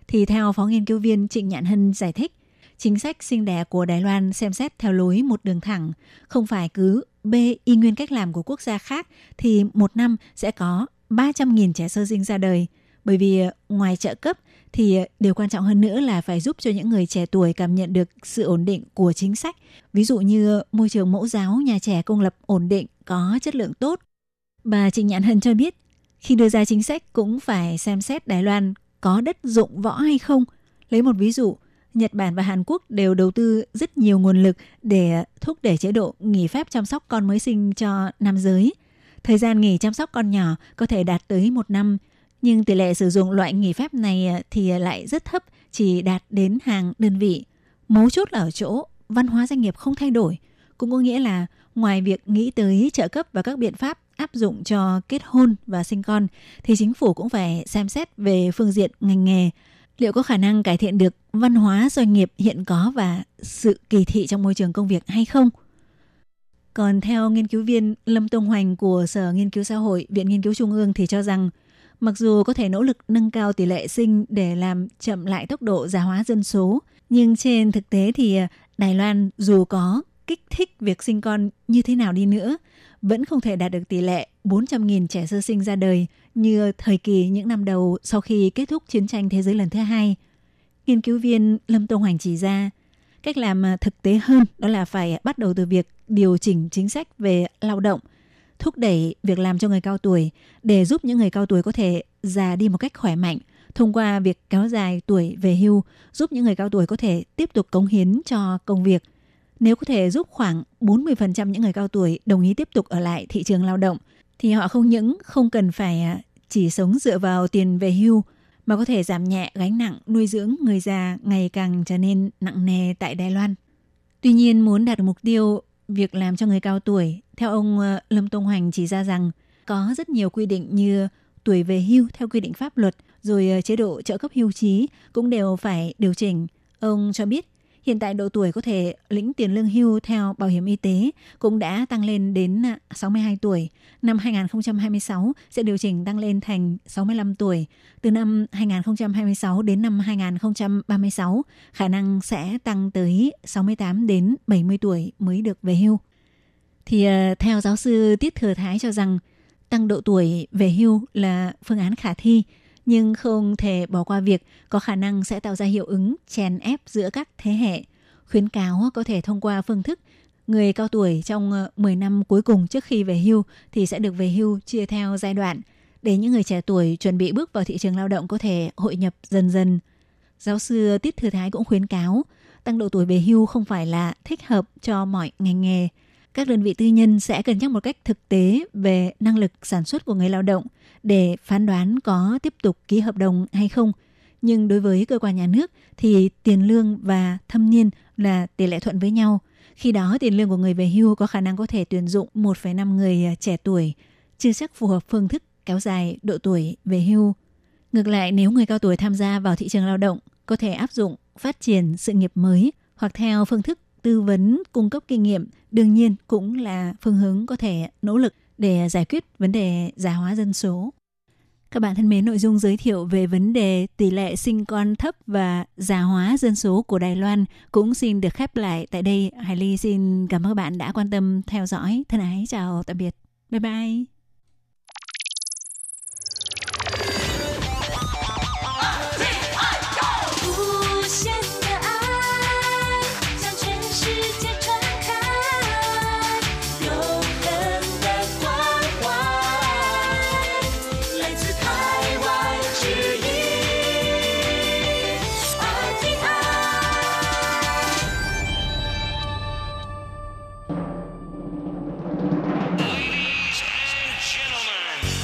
Thì theo phó nghiên cứu viên Trịnh Nhạn Hân giải thích, chính sách sinh đẻ của Đài Loan xem xét theo lối một đường thẳng, không phải cứ B y nguyên cách làm của quốc gia khác thì một năm sẽ có 300.000 trẻ sơ sinh ra đời. Bởi vì ngoài trợ cấp thì ờ, điều quan trọng hơn nữa là phải giúp cho những người trẻ tuổi cảm nhận được sự ổn định của chính sách. Ví dụ như môi trường mẫu giáo, nhà trẻ công lập ổn định, có chất lượng tốt. Bà Trịnh Nhạn Hân cho biết, khi đưa ra chính sách cũng phải xem xét Đài Loan có đất dụng võ hay không. Lấy một ví dụ, Nhật Bản và Hàn Quốc đều đầu tư rất nhiều nguồn lực để thúc đẩy chế độ nghỉ phép chăm sóc con mới sinh cho nam giới. Thời gian nghỉ chăm sóc con nhỏ có thể đạt tới một năm, nhưng tỷ lệ sử dụng loại nghỉ phép này à, thì à, lại rất thấp, chỉ đạt đến hàng đơn vị. Mấu chốt là ở chỗ văn hóa doanh nghiệp không thay đổi, cũng có nghĩa là ngoài việc nghĩ tới trợ cấp và các biện pháp áp dụng cho kết hôn và sinh con thì chính phủ cũng phải xem xét về phương diện ngành nghề liệu có khả năng cải thiện được văn hóa doanh nghiệp hiện có và sự kỳ thị trong môi trường công việc hay không? Còn theo nghiên cứu viên Lâm Tông Hoành của Sở Nghiên cứu Xã hội, Viện Nghiên cứu Trung ương thì cho rằng mặc dù có thể nỗ lực nâng cao tỷ lệ sinh để làm chậm lại tốc độ già hóa dân số, nhưng trên thực tế thì à, Đài Loan dù có kích thích việc sinh con như thế nào đi nữa, vẫn không thể đạt được tỷ lệ 400.000 trẻ sơ sinh ra đời như thời kỳ những năm đầu sau khi kết thúc chiến tranh thế giới lần thứ hai. Nghiên cứu viên Lâm Tông Hoành chỉ ra, cách làm à, thực tế hơn đó là phải bắt đầu từ việc điều chỉnh chính sách về lao động, thúc đẩy việc làm cho người cao tuổi để giúp những người cao tuổi có thể già đi một cách khỏe mạnh thông qua việc kéo dài tuổi về hưu giúp những người cao tuổi có thể tiếp tục cống hiến cho công việc nếu có thể giúp khoảng 40% những người cao tuổi đồng ý tiếp tục ở lại thị trường lao động, thì họ không những không cần phải à, chỉ sống dựa vào tiền về hưu, mà có thể giảm nhẹ gánh nặng nuôi dưỡng người già ngày càng trở nên nặng nề tại Đài Loan. Tuy nhiên, muốn đạt được mục tiêu việc làm cho người cao tuổi, theo ông ờ, Lâm Tông Hoành chỉ ra rằng có rất nhiều quy định như tuổi về hưu theo quy định pháp luật, rồi ờ, chế độ trợ cấp hưu trí cũng đều phải điều chỉnh. Ông cho biết Hiện tại độ tuổi có thể lĩnh tiền lương hưu theo bảo hiểm y tế cũng đã tăng lên đến à, 62 tuổi. Năm 2026 sẽ điều chỉnh tăng lên thành 65 tuổi. Từ năm 2026 đến năm 2036, khả năng sẽ tăng tới 68 đến 70 tuổi mới được về hưu. Thì à, theo giáo sư Tiết Thừa Thái cho rằng tăng độ tuổi về hưu là phương án khả thi – nhưng không thể bỏ qua việc có khả năng sẽ tạo ra hiệu ứng chèn ép giữa các thế hệ. Khuyến cáo có thể thông qua phương thức, người cao tuổi trong ờ, 10 năm cuối cùng trước khi về hưu thì sẽ được về hưu chia theo giai đoạn, để những người trẻ tuổi chuẩn bị bước vào thị trường lao động có thể hội nhập dần dần. Giáo sư Tiết Thừa Thái cũng khuyến cáo, tăng độ tuổi về hưu không phải là thích hợp cho mọi ngành nghề. Các đơn vị tư nhân sẽ cân nhắc một cách thực tế về năng lực sản xuất của người lao động – để phán đoán có tiếp tục ký hợp đồng hay không. Nhưng đối với cơ quan nhà nước thì tiền lương và thâm niên là tỷ lệ thuận với nhau. Khi đó tiền lương của người về hưu có khả năng có thể tuyển dụng 1,5 người trẻ tuổi, chưa chắc phù hợp phương thức kéo dài độ tuổi về hưu. Ngược lại, nếu người cao tuổi tham gia vào thị trường lao động, có thể áp dụng phát triển sự nghiệp mới hoặc theo phương thức tư vấn cung cấp kinh nghiệm, đương nhiên cũng là phương hướng có thể nỗ lực để giải quyết vấn đề già hóa dân số. Các bạn thân mến, nội dung giới thiệu về vấn đề tỷ lệ sinh con thấp và già hóa dân số của Đài Loan cũng xin được khép lại tại đây. Hải Ly xin cảm ơn các bạn đã quan tâm theo dõi. Thân ái chào tạm biệt. Bye bye.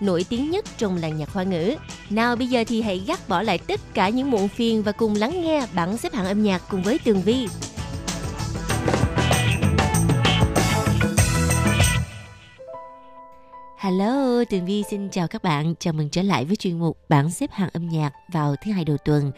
nổi tiếng nhất trong làng nhạc hoa ngữ. Nào, bây giờ thì hãy gác bỏ lại tất cả những muộn phiền và cùng lắng nghe bảng xếp hạng âm nhạc cùng với Tường Vi. Hello, Tường Vi xin chào các bạn. Chào mừng trở lại với chuyên mục bảng xếp hạng âm nhạc vào thứ hai đầu tuần.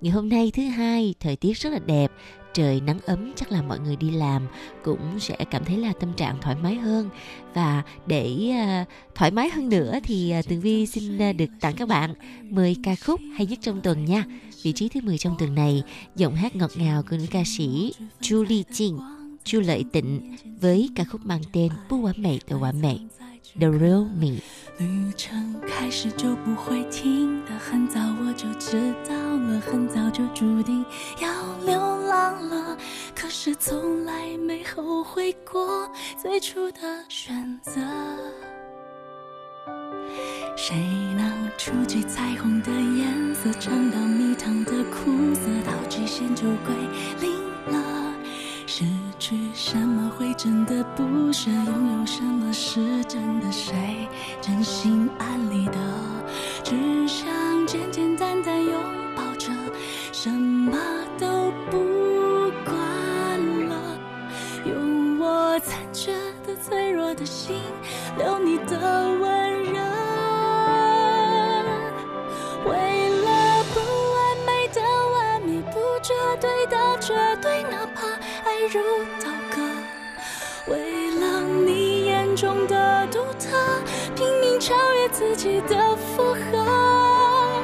Ngày hôm nay thứ hai, thời tiết rất là đẹp, trời nắng ấm chắc là mọi người đi làm cũng sẽ cảm thấy là tâm trạng thoải mái hơn và để uh, thoải mái hơn nữa thì uh, tường vi xin uh, được tặng các bạn 10 ca khúc hay nhất trong tuần nha vị trí thứ 10 trong tuần này giọng hát ngọt ngào của nữ ca sĩ Chu Ly Jin Chu Lợi Tịnh với ca khúc mang tên Bu Quả Mẹ Tờ Quả Mẹ. The Real Me 旅程开始就不会停的，很早我就知道了，很早就注定要流浪了。可是从来没后悔过最初的选择。谁能触及彩虹的颜色，尝到蜜糖的苦涩，到极限就归零什么会真的不舍？拥有什么是真的？谁真心安理得？只想简简单单拥抱着，什么都不管了。用我残缺的、脆弱的心，留你的温热。为了不完美的完美，不绝对的绝对，哪怕爱如中的独特，拼命超越自己的负荷。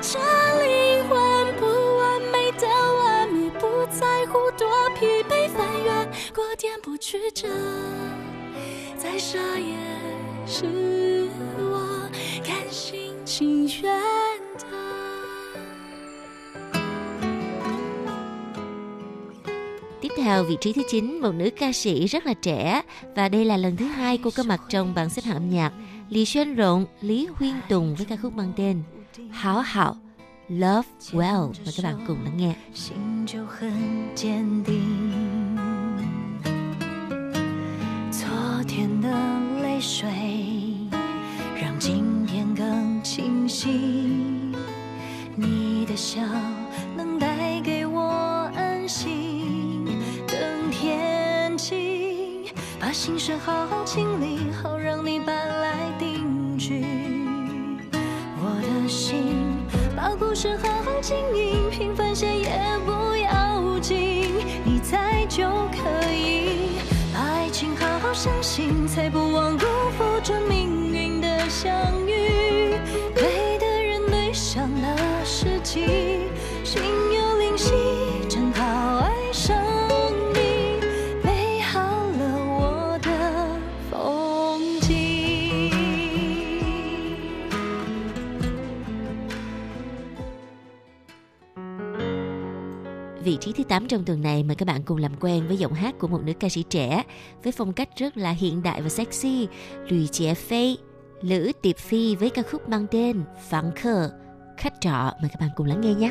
这灵魂不完美的完美，不在乎多疲惫，翻越过颠簸曲折，再傻也是我甘心情愿的。Tiếp theo vị trí thứ 9 một nữ ca sĩ rất là trẻ và đây là lần thứ hai cô có mặt trong bảng xếp hạng âm nhạc Lý Xuân Rộn, Lý Huyên Tùng với ca khúc mang tên Hảo Hảo Love Well mời các bạn cùng lắng nghe. 心就很坚定。昨天的泪水，让今天更清晰。你的笑能带给我安心， 把心事好好清理，好让你搬来定居。我的心，把故事好好经营，平凡些也不要紧，你在就可以。把爱情好好相信，才不枉辜负这命运的相遇。trí thứ 8 trong tuần này mời các bạn cùng làm quen với giọng hát của một nữ ca sĩ trẻ với phong cách rất là hiện đại và sexy, Lucia Fay, Lữ Tiệp Phi với ca khúc mang tên Phản Khờ. Khách trọ mời các bạn cùng lắng nghe nhé.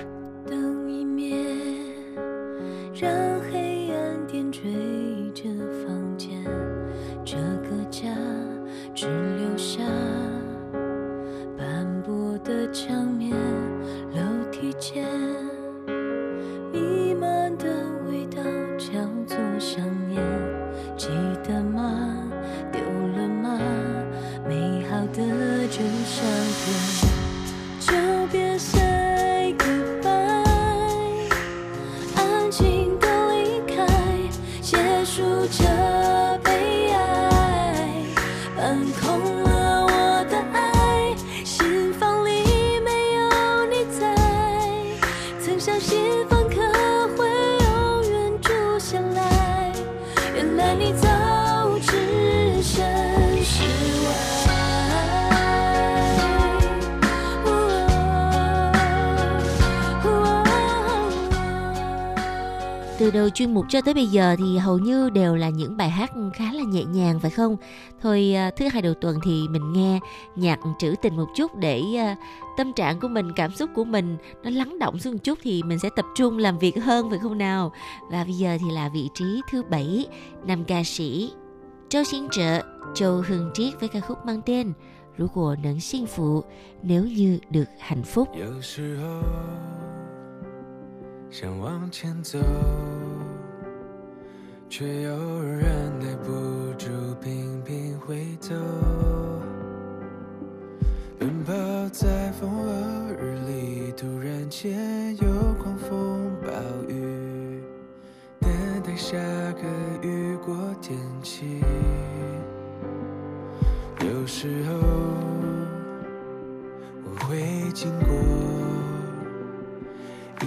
mục cho tới bây giờ thì hầu như đều là những bài hát khá là nhẹ nhàng phải không? Thôi à, thứ hai đầu tuần thì mình nghe nhạc trữ tình một chút để à, tâm trạng của mình, cảm xúc của mình nó lắng động xuống một chút thì mình sẽ tập trung làm việc hơn phải không nào? Và bây giờ thì là vị trí thứ bảy, nam ca sĩ Châu Xin Trợ, Châu Hương Triết với ca khúc mang tên 如果能幸福，nếu như được hạnh phúc。有时候想往前走， 却又忍耐不住频频回头。奔跑在风和日丽，突然间有狂风暴雨，等待下个雨过天晴。有时候我会经过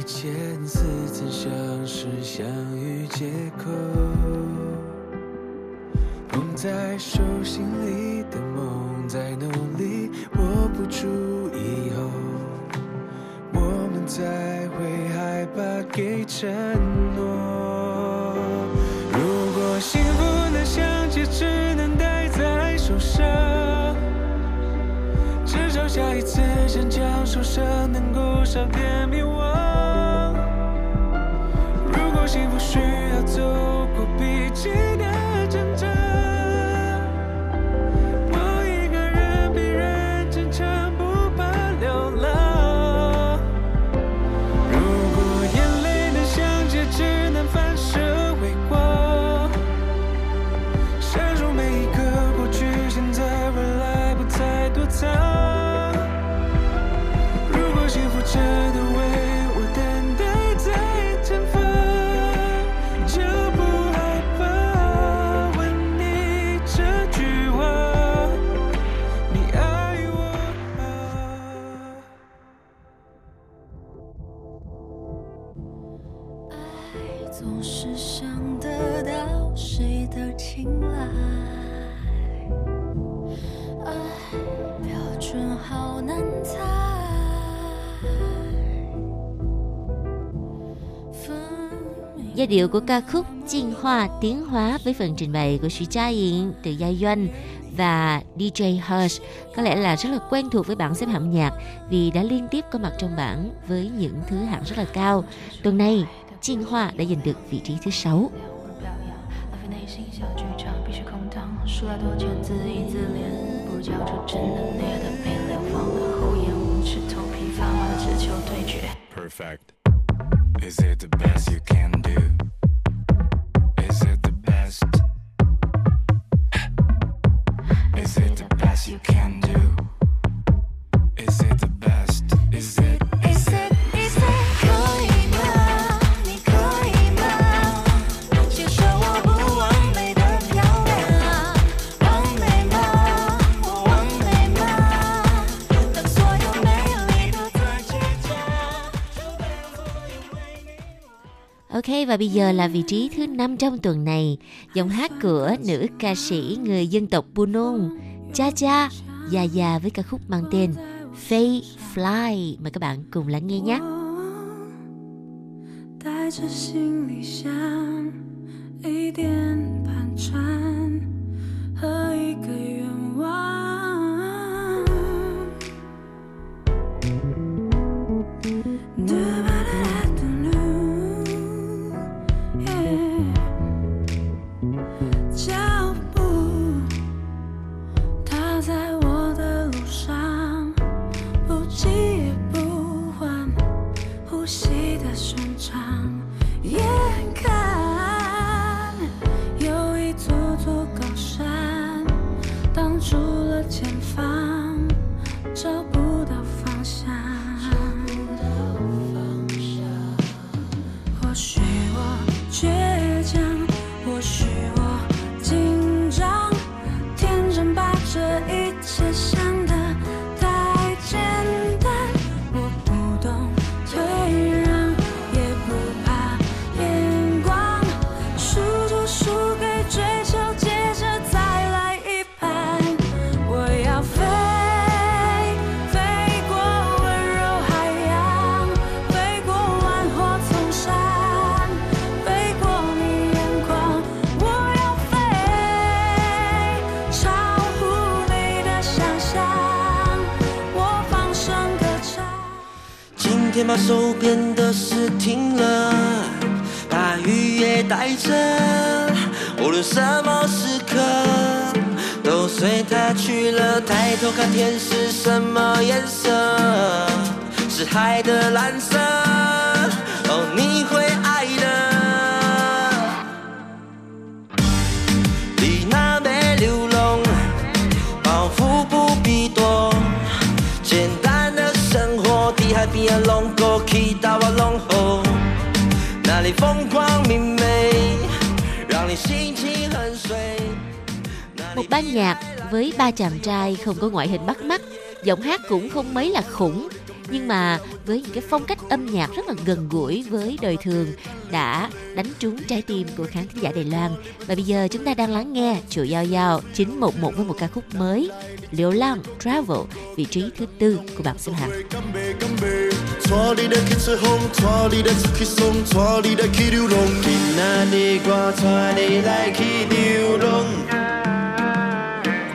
一千次曾相识相遇借口，捧在手心里的梦在努力握不住以后，我们才会害怕给承诺。如果幸福能像戒指能戴在手上，至少下一次想将受伤能够少点迷惘。Giai điệu của ca khúc Chiên Hoa tiến hóa với phần trình bày của Sĩ Cha Yến từ Gia Doanh và DJ Hush có lẽ là rất là quen thuộc với bảng xếp hạng nhạc vì đã liên tiếp có mặt trong bảng với những thứ hạng rất là cao. Tuần này, Chiên Hoa đã giành được vị trí thứ sáu. 表扬，浪费内心小剧场必须空荡，输了多钱自义自怜，不如交出真的烈的被流放的厚颜无耻，头皮发麻的只求对决。 Perfect. Is it the best you can do? Ok và bây giờ là vị trí thứ năm trong tuần này Giọng hát của nữ ca sĩ người dân tộc Bunun Cha Cha Già Già với ca khúc mang tên Fay Fly Mời các bạn cùng lắng nghe nhé 带着行李箱，一点盘缠和一个愿望。 把手边的事停了，把雨也带着，无论什么时刻，都随它去了。抬头看天是什么颜色？是海的蓝色。哦，你会的龙沟，去到我龙后，那里风光明媚，让你心情很碎。那里 Một ban nhạc với ba chàng trai không có ngoại hình bắt mắt, giọng hát cũng không mấy là khủng, nhưng mà với những cái phong cách âm nhạc rất là gần gũi với đời thường đã đánh trúng trái tim của khán thính giả Đài Loan. Và bây giờ chúng ta đang lắng nghe Chủ Giao Giao 911 với một ca khúc mới Liễu Lăng Travel vị trí thứ tư của bảng xếp hạng. 带你来去吹风，带你来出去爽，带你来去流浪。今仔日我带你来去流浪，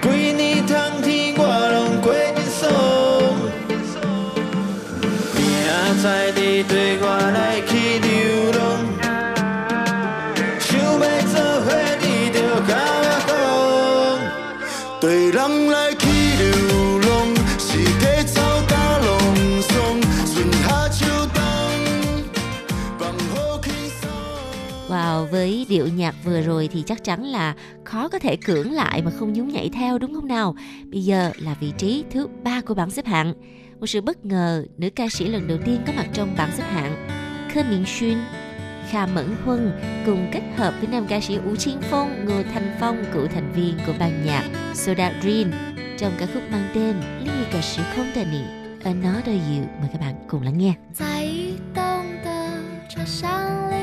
几年冬天我拢过真爽。明仔你对我来去 với điệu nhạc vừa rồi thì chắc chắn là khó có thể cưỡng lại mà không nhún nhảy theo đúng không nào? Bây giờ là vị trí thứ ba của bảng xếp hạng. Một sự bất ngờ, nữ ca sĩ lần đầu tiên có mặt trong bảng xếp hạng. Khơ Miễn Xuyên, Kha Mẫn Huân cùng kết hợp với nam ca sĩ Ú Chiên Phong, Ngô Thanh Phong, cựu thành viên của ban nhạc Soda Dream trong ca khúc mang tên Liên nghị cả sự không tệ nị Another You. Mời các bạn cùng lắng nghe. 在移动的车厢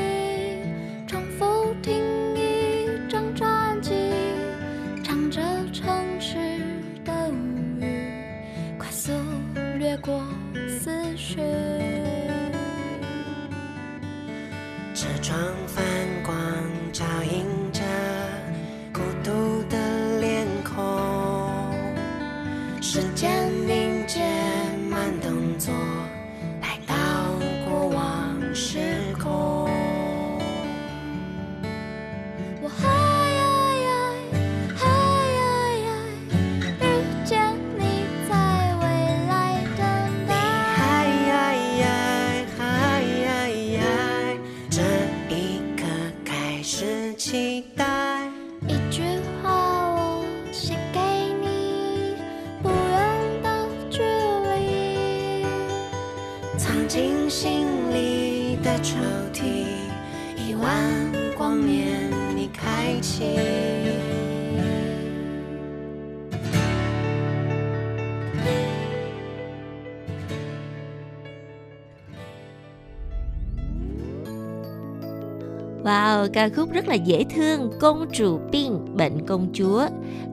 Wow, ca khúc rất là dễ thương Công chủ Pin, Bệnh công chúa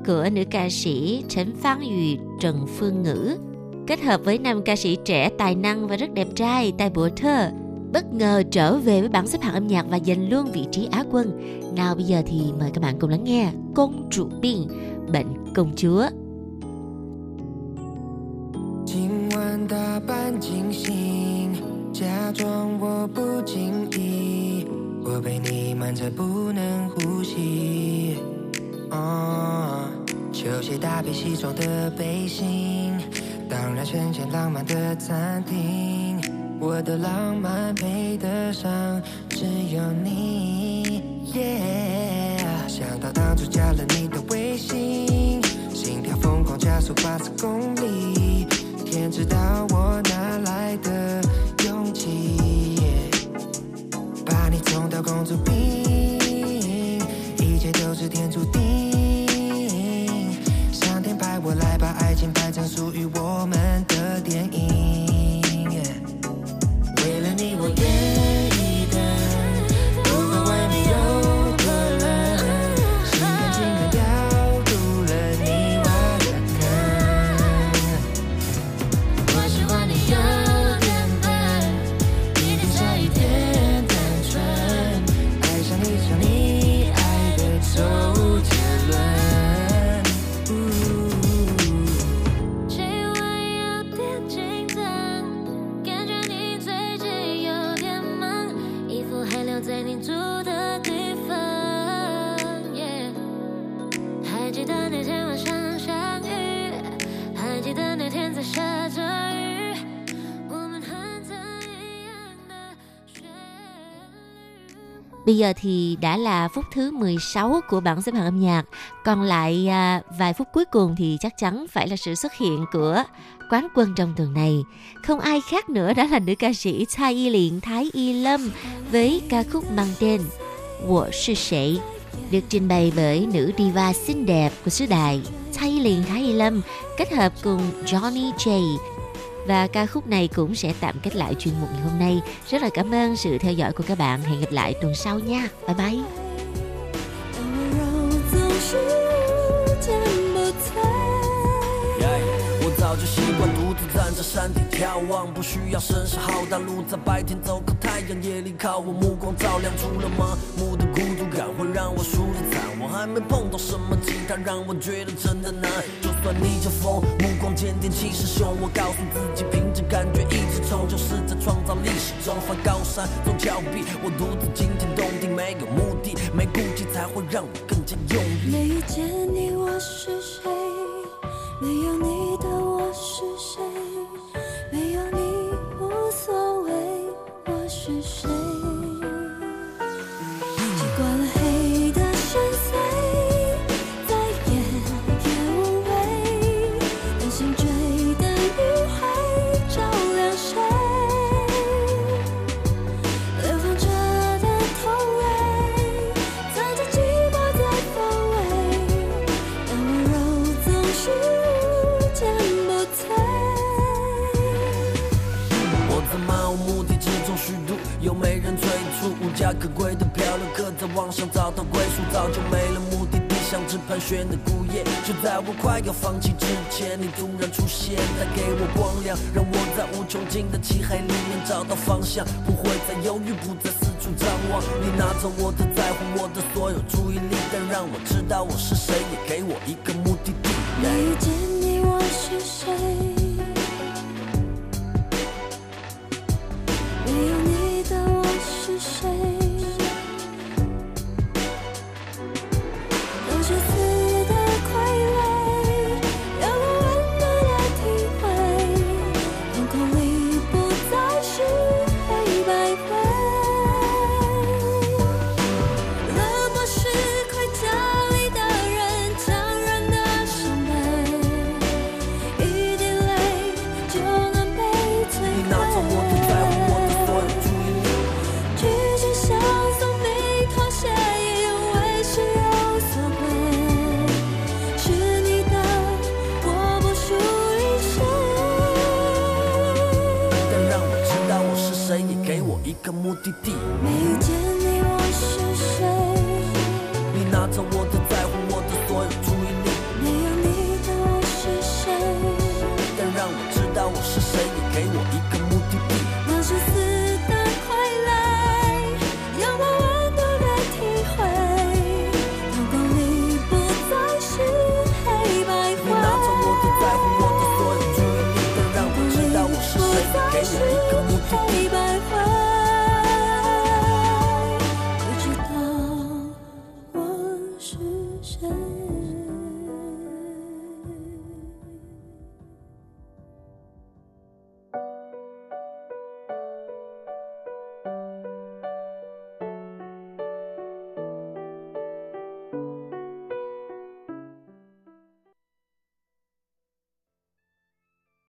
của nữ ca sĩ Trấn Phan Yu Trần Phương Ngữ kết hợp với nam ca sĩ trẻ tài năng và rất đẹp trai tài bủa thơ bất ngờ trở về với bảng xếp hạng âm nhạc và giành luôn vị trí Á quân. Nào bây giờ thì mời các bạn cùng lắng nghe Công chủ Pin, Bệnh công chúa. 今晚打扮惊醒，假装我不经意， 我被你瞒着不能呼吸。哦，球鞋搭配西装的背心，当然呈现浪漫的餐厅。我的浪漫配得上只有你。想到当初加了你的微信，心跳疯狂加速八十公里。天知道我哪来的到公主病，一切都是天注定。上天派我来把爱情拍成属于我们的电影。Bây giờ thì đã là phút thứ 16 của bảng xếp hạng âm nhạc. Còn lại à, vài phút cuối cùng thì chắc chắn phải là sự xuất hiện của quán quân trong tuần này. Không ai khác nữa đó là nữ ca sĩ Thái Y Liên Thái Y Lâm với ca khúc mang tên Wo Sư Sệ được trình bày bởi nữ diva xinh đẹp của xứ đài Thái Liên Thái Y Lâm kết hợp cùng Johnny J và ca khúc này cũng sẽ tạm kết lại chuyên mục ngày hôm nay. Rất là cảm ơn sự theo dõi của các bạn. Hẹn gặp lại tuần sau nha. Bye bye. 早就习惯独自站在山顶眺望，不需要声势浩大，路在白天走，靠太阳，夜里靠我，目光照亮，除了麻木的孤独 会让我输得惨。我还没碰到什么吉他让我觉得真的难，就算逆着风，目光坚定，气势汹，我告诉自己凭着感觉一直冲，就是在创造历史中翻高山走峭壁，我独自惊天动地，没有目的，没顾忌才会让我更加用力。没遇见你，我是谁？没有你的可贵的漂流客在网上找到归属，早就没了目的地，像只盘旋的孤雁。就在我快要放弃之前，你突然出现，带给我光亮，让我在无穷尽的漆黑里面找到方向，不会再犹豫，不再四处张望。你拿走我的在乎，我的所有注意力，但让我知道我是谁，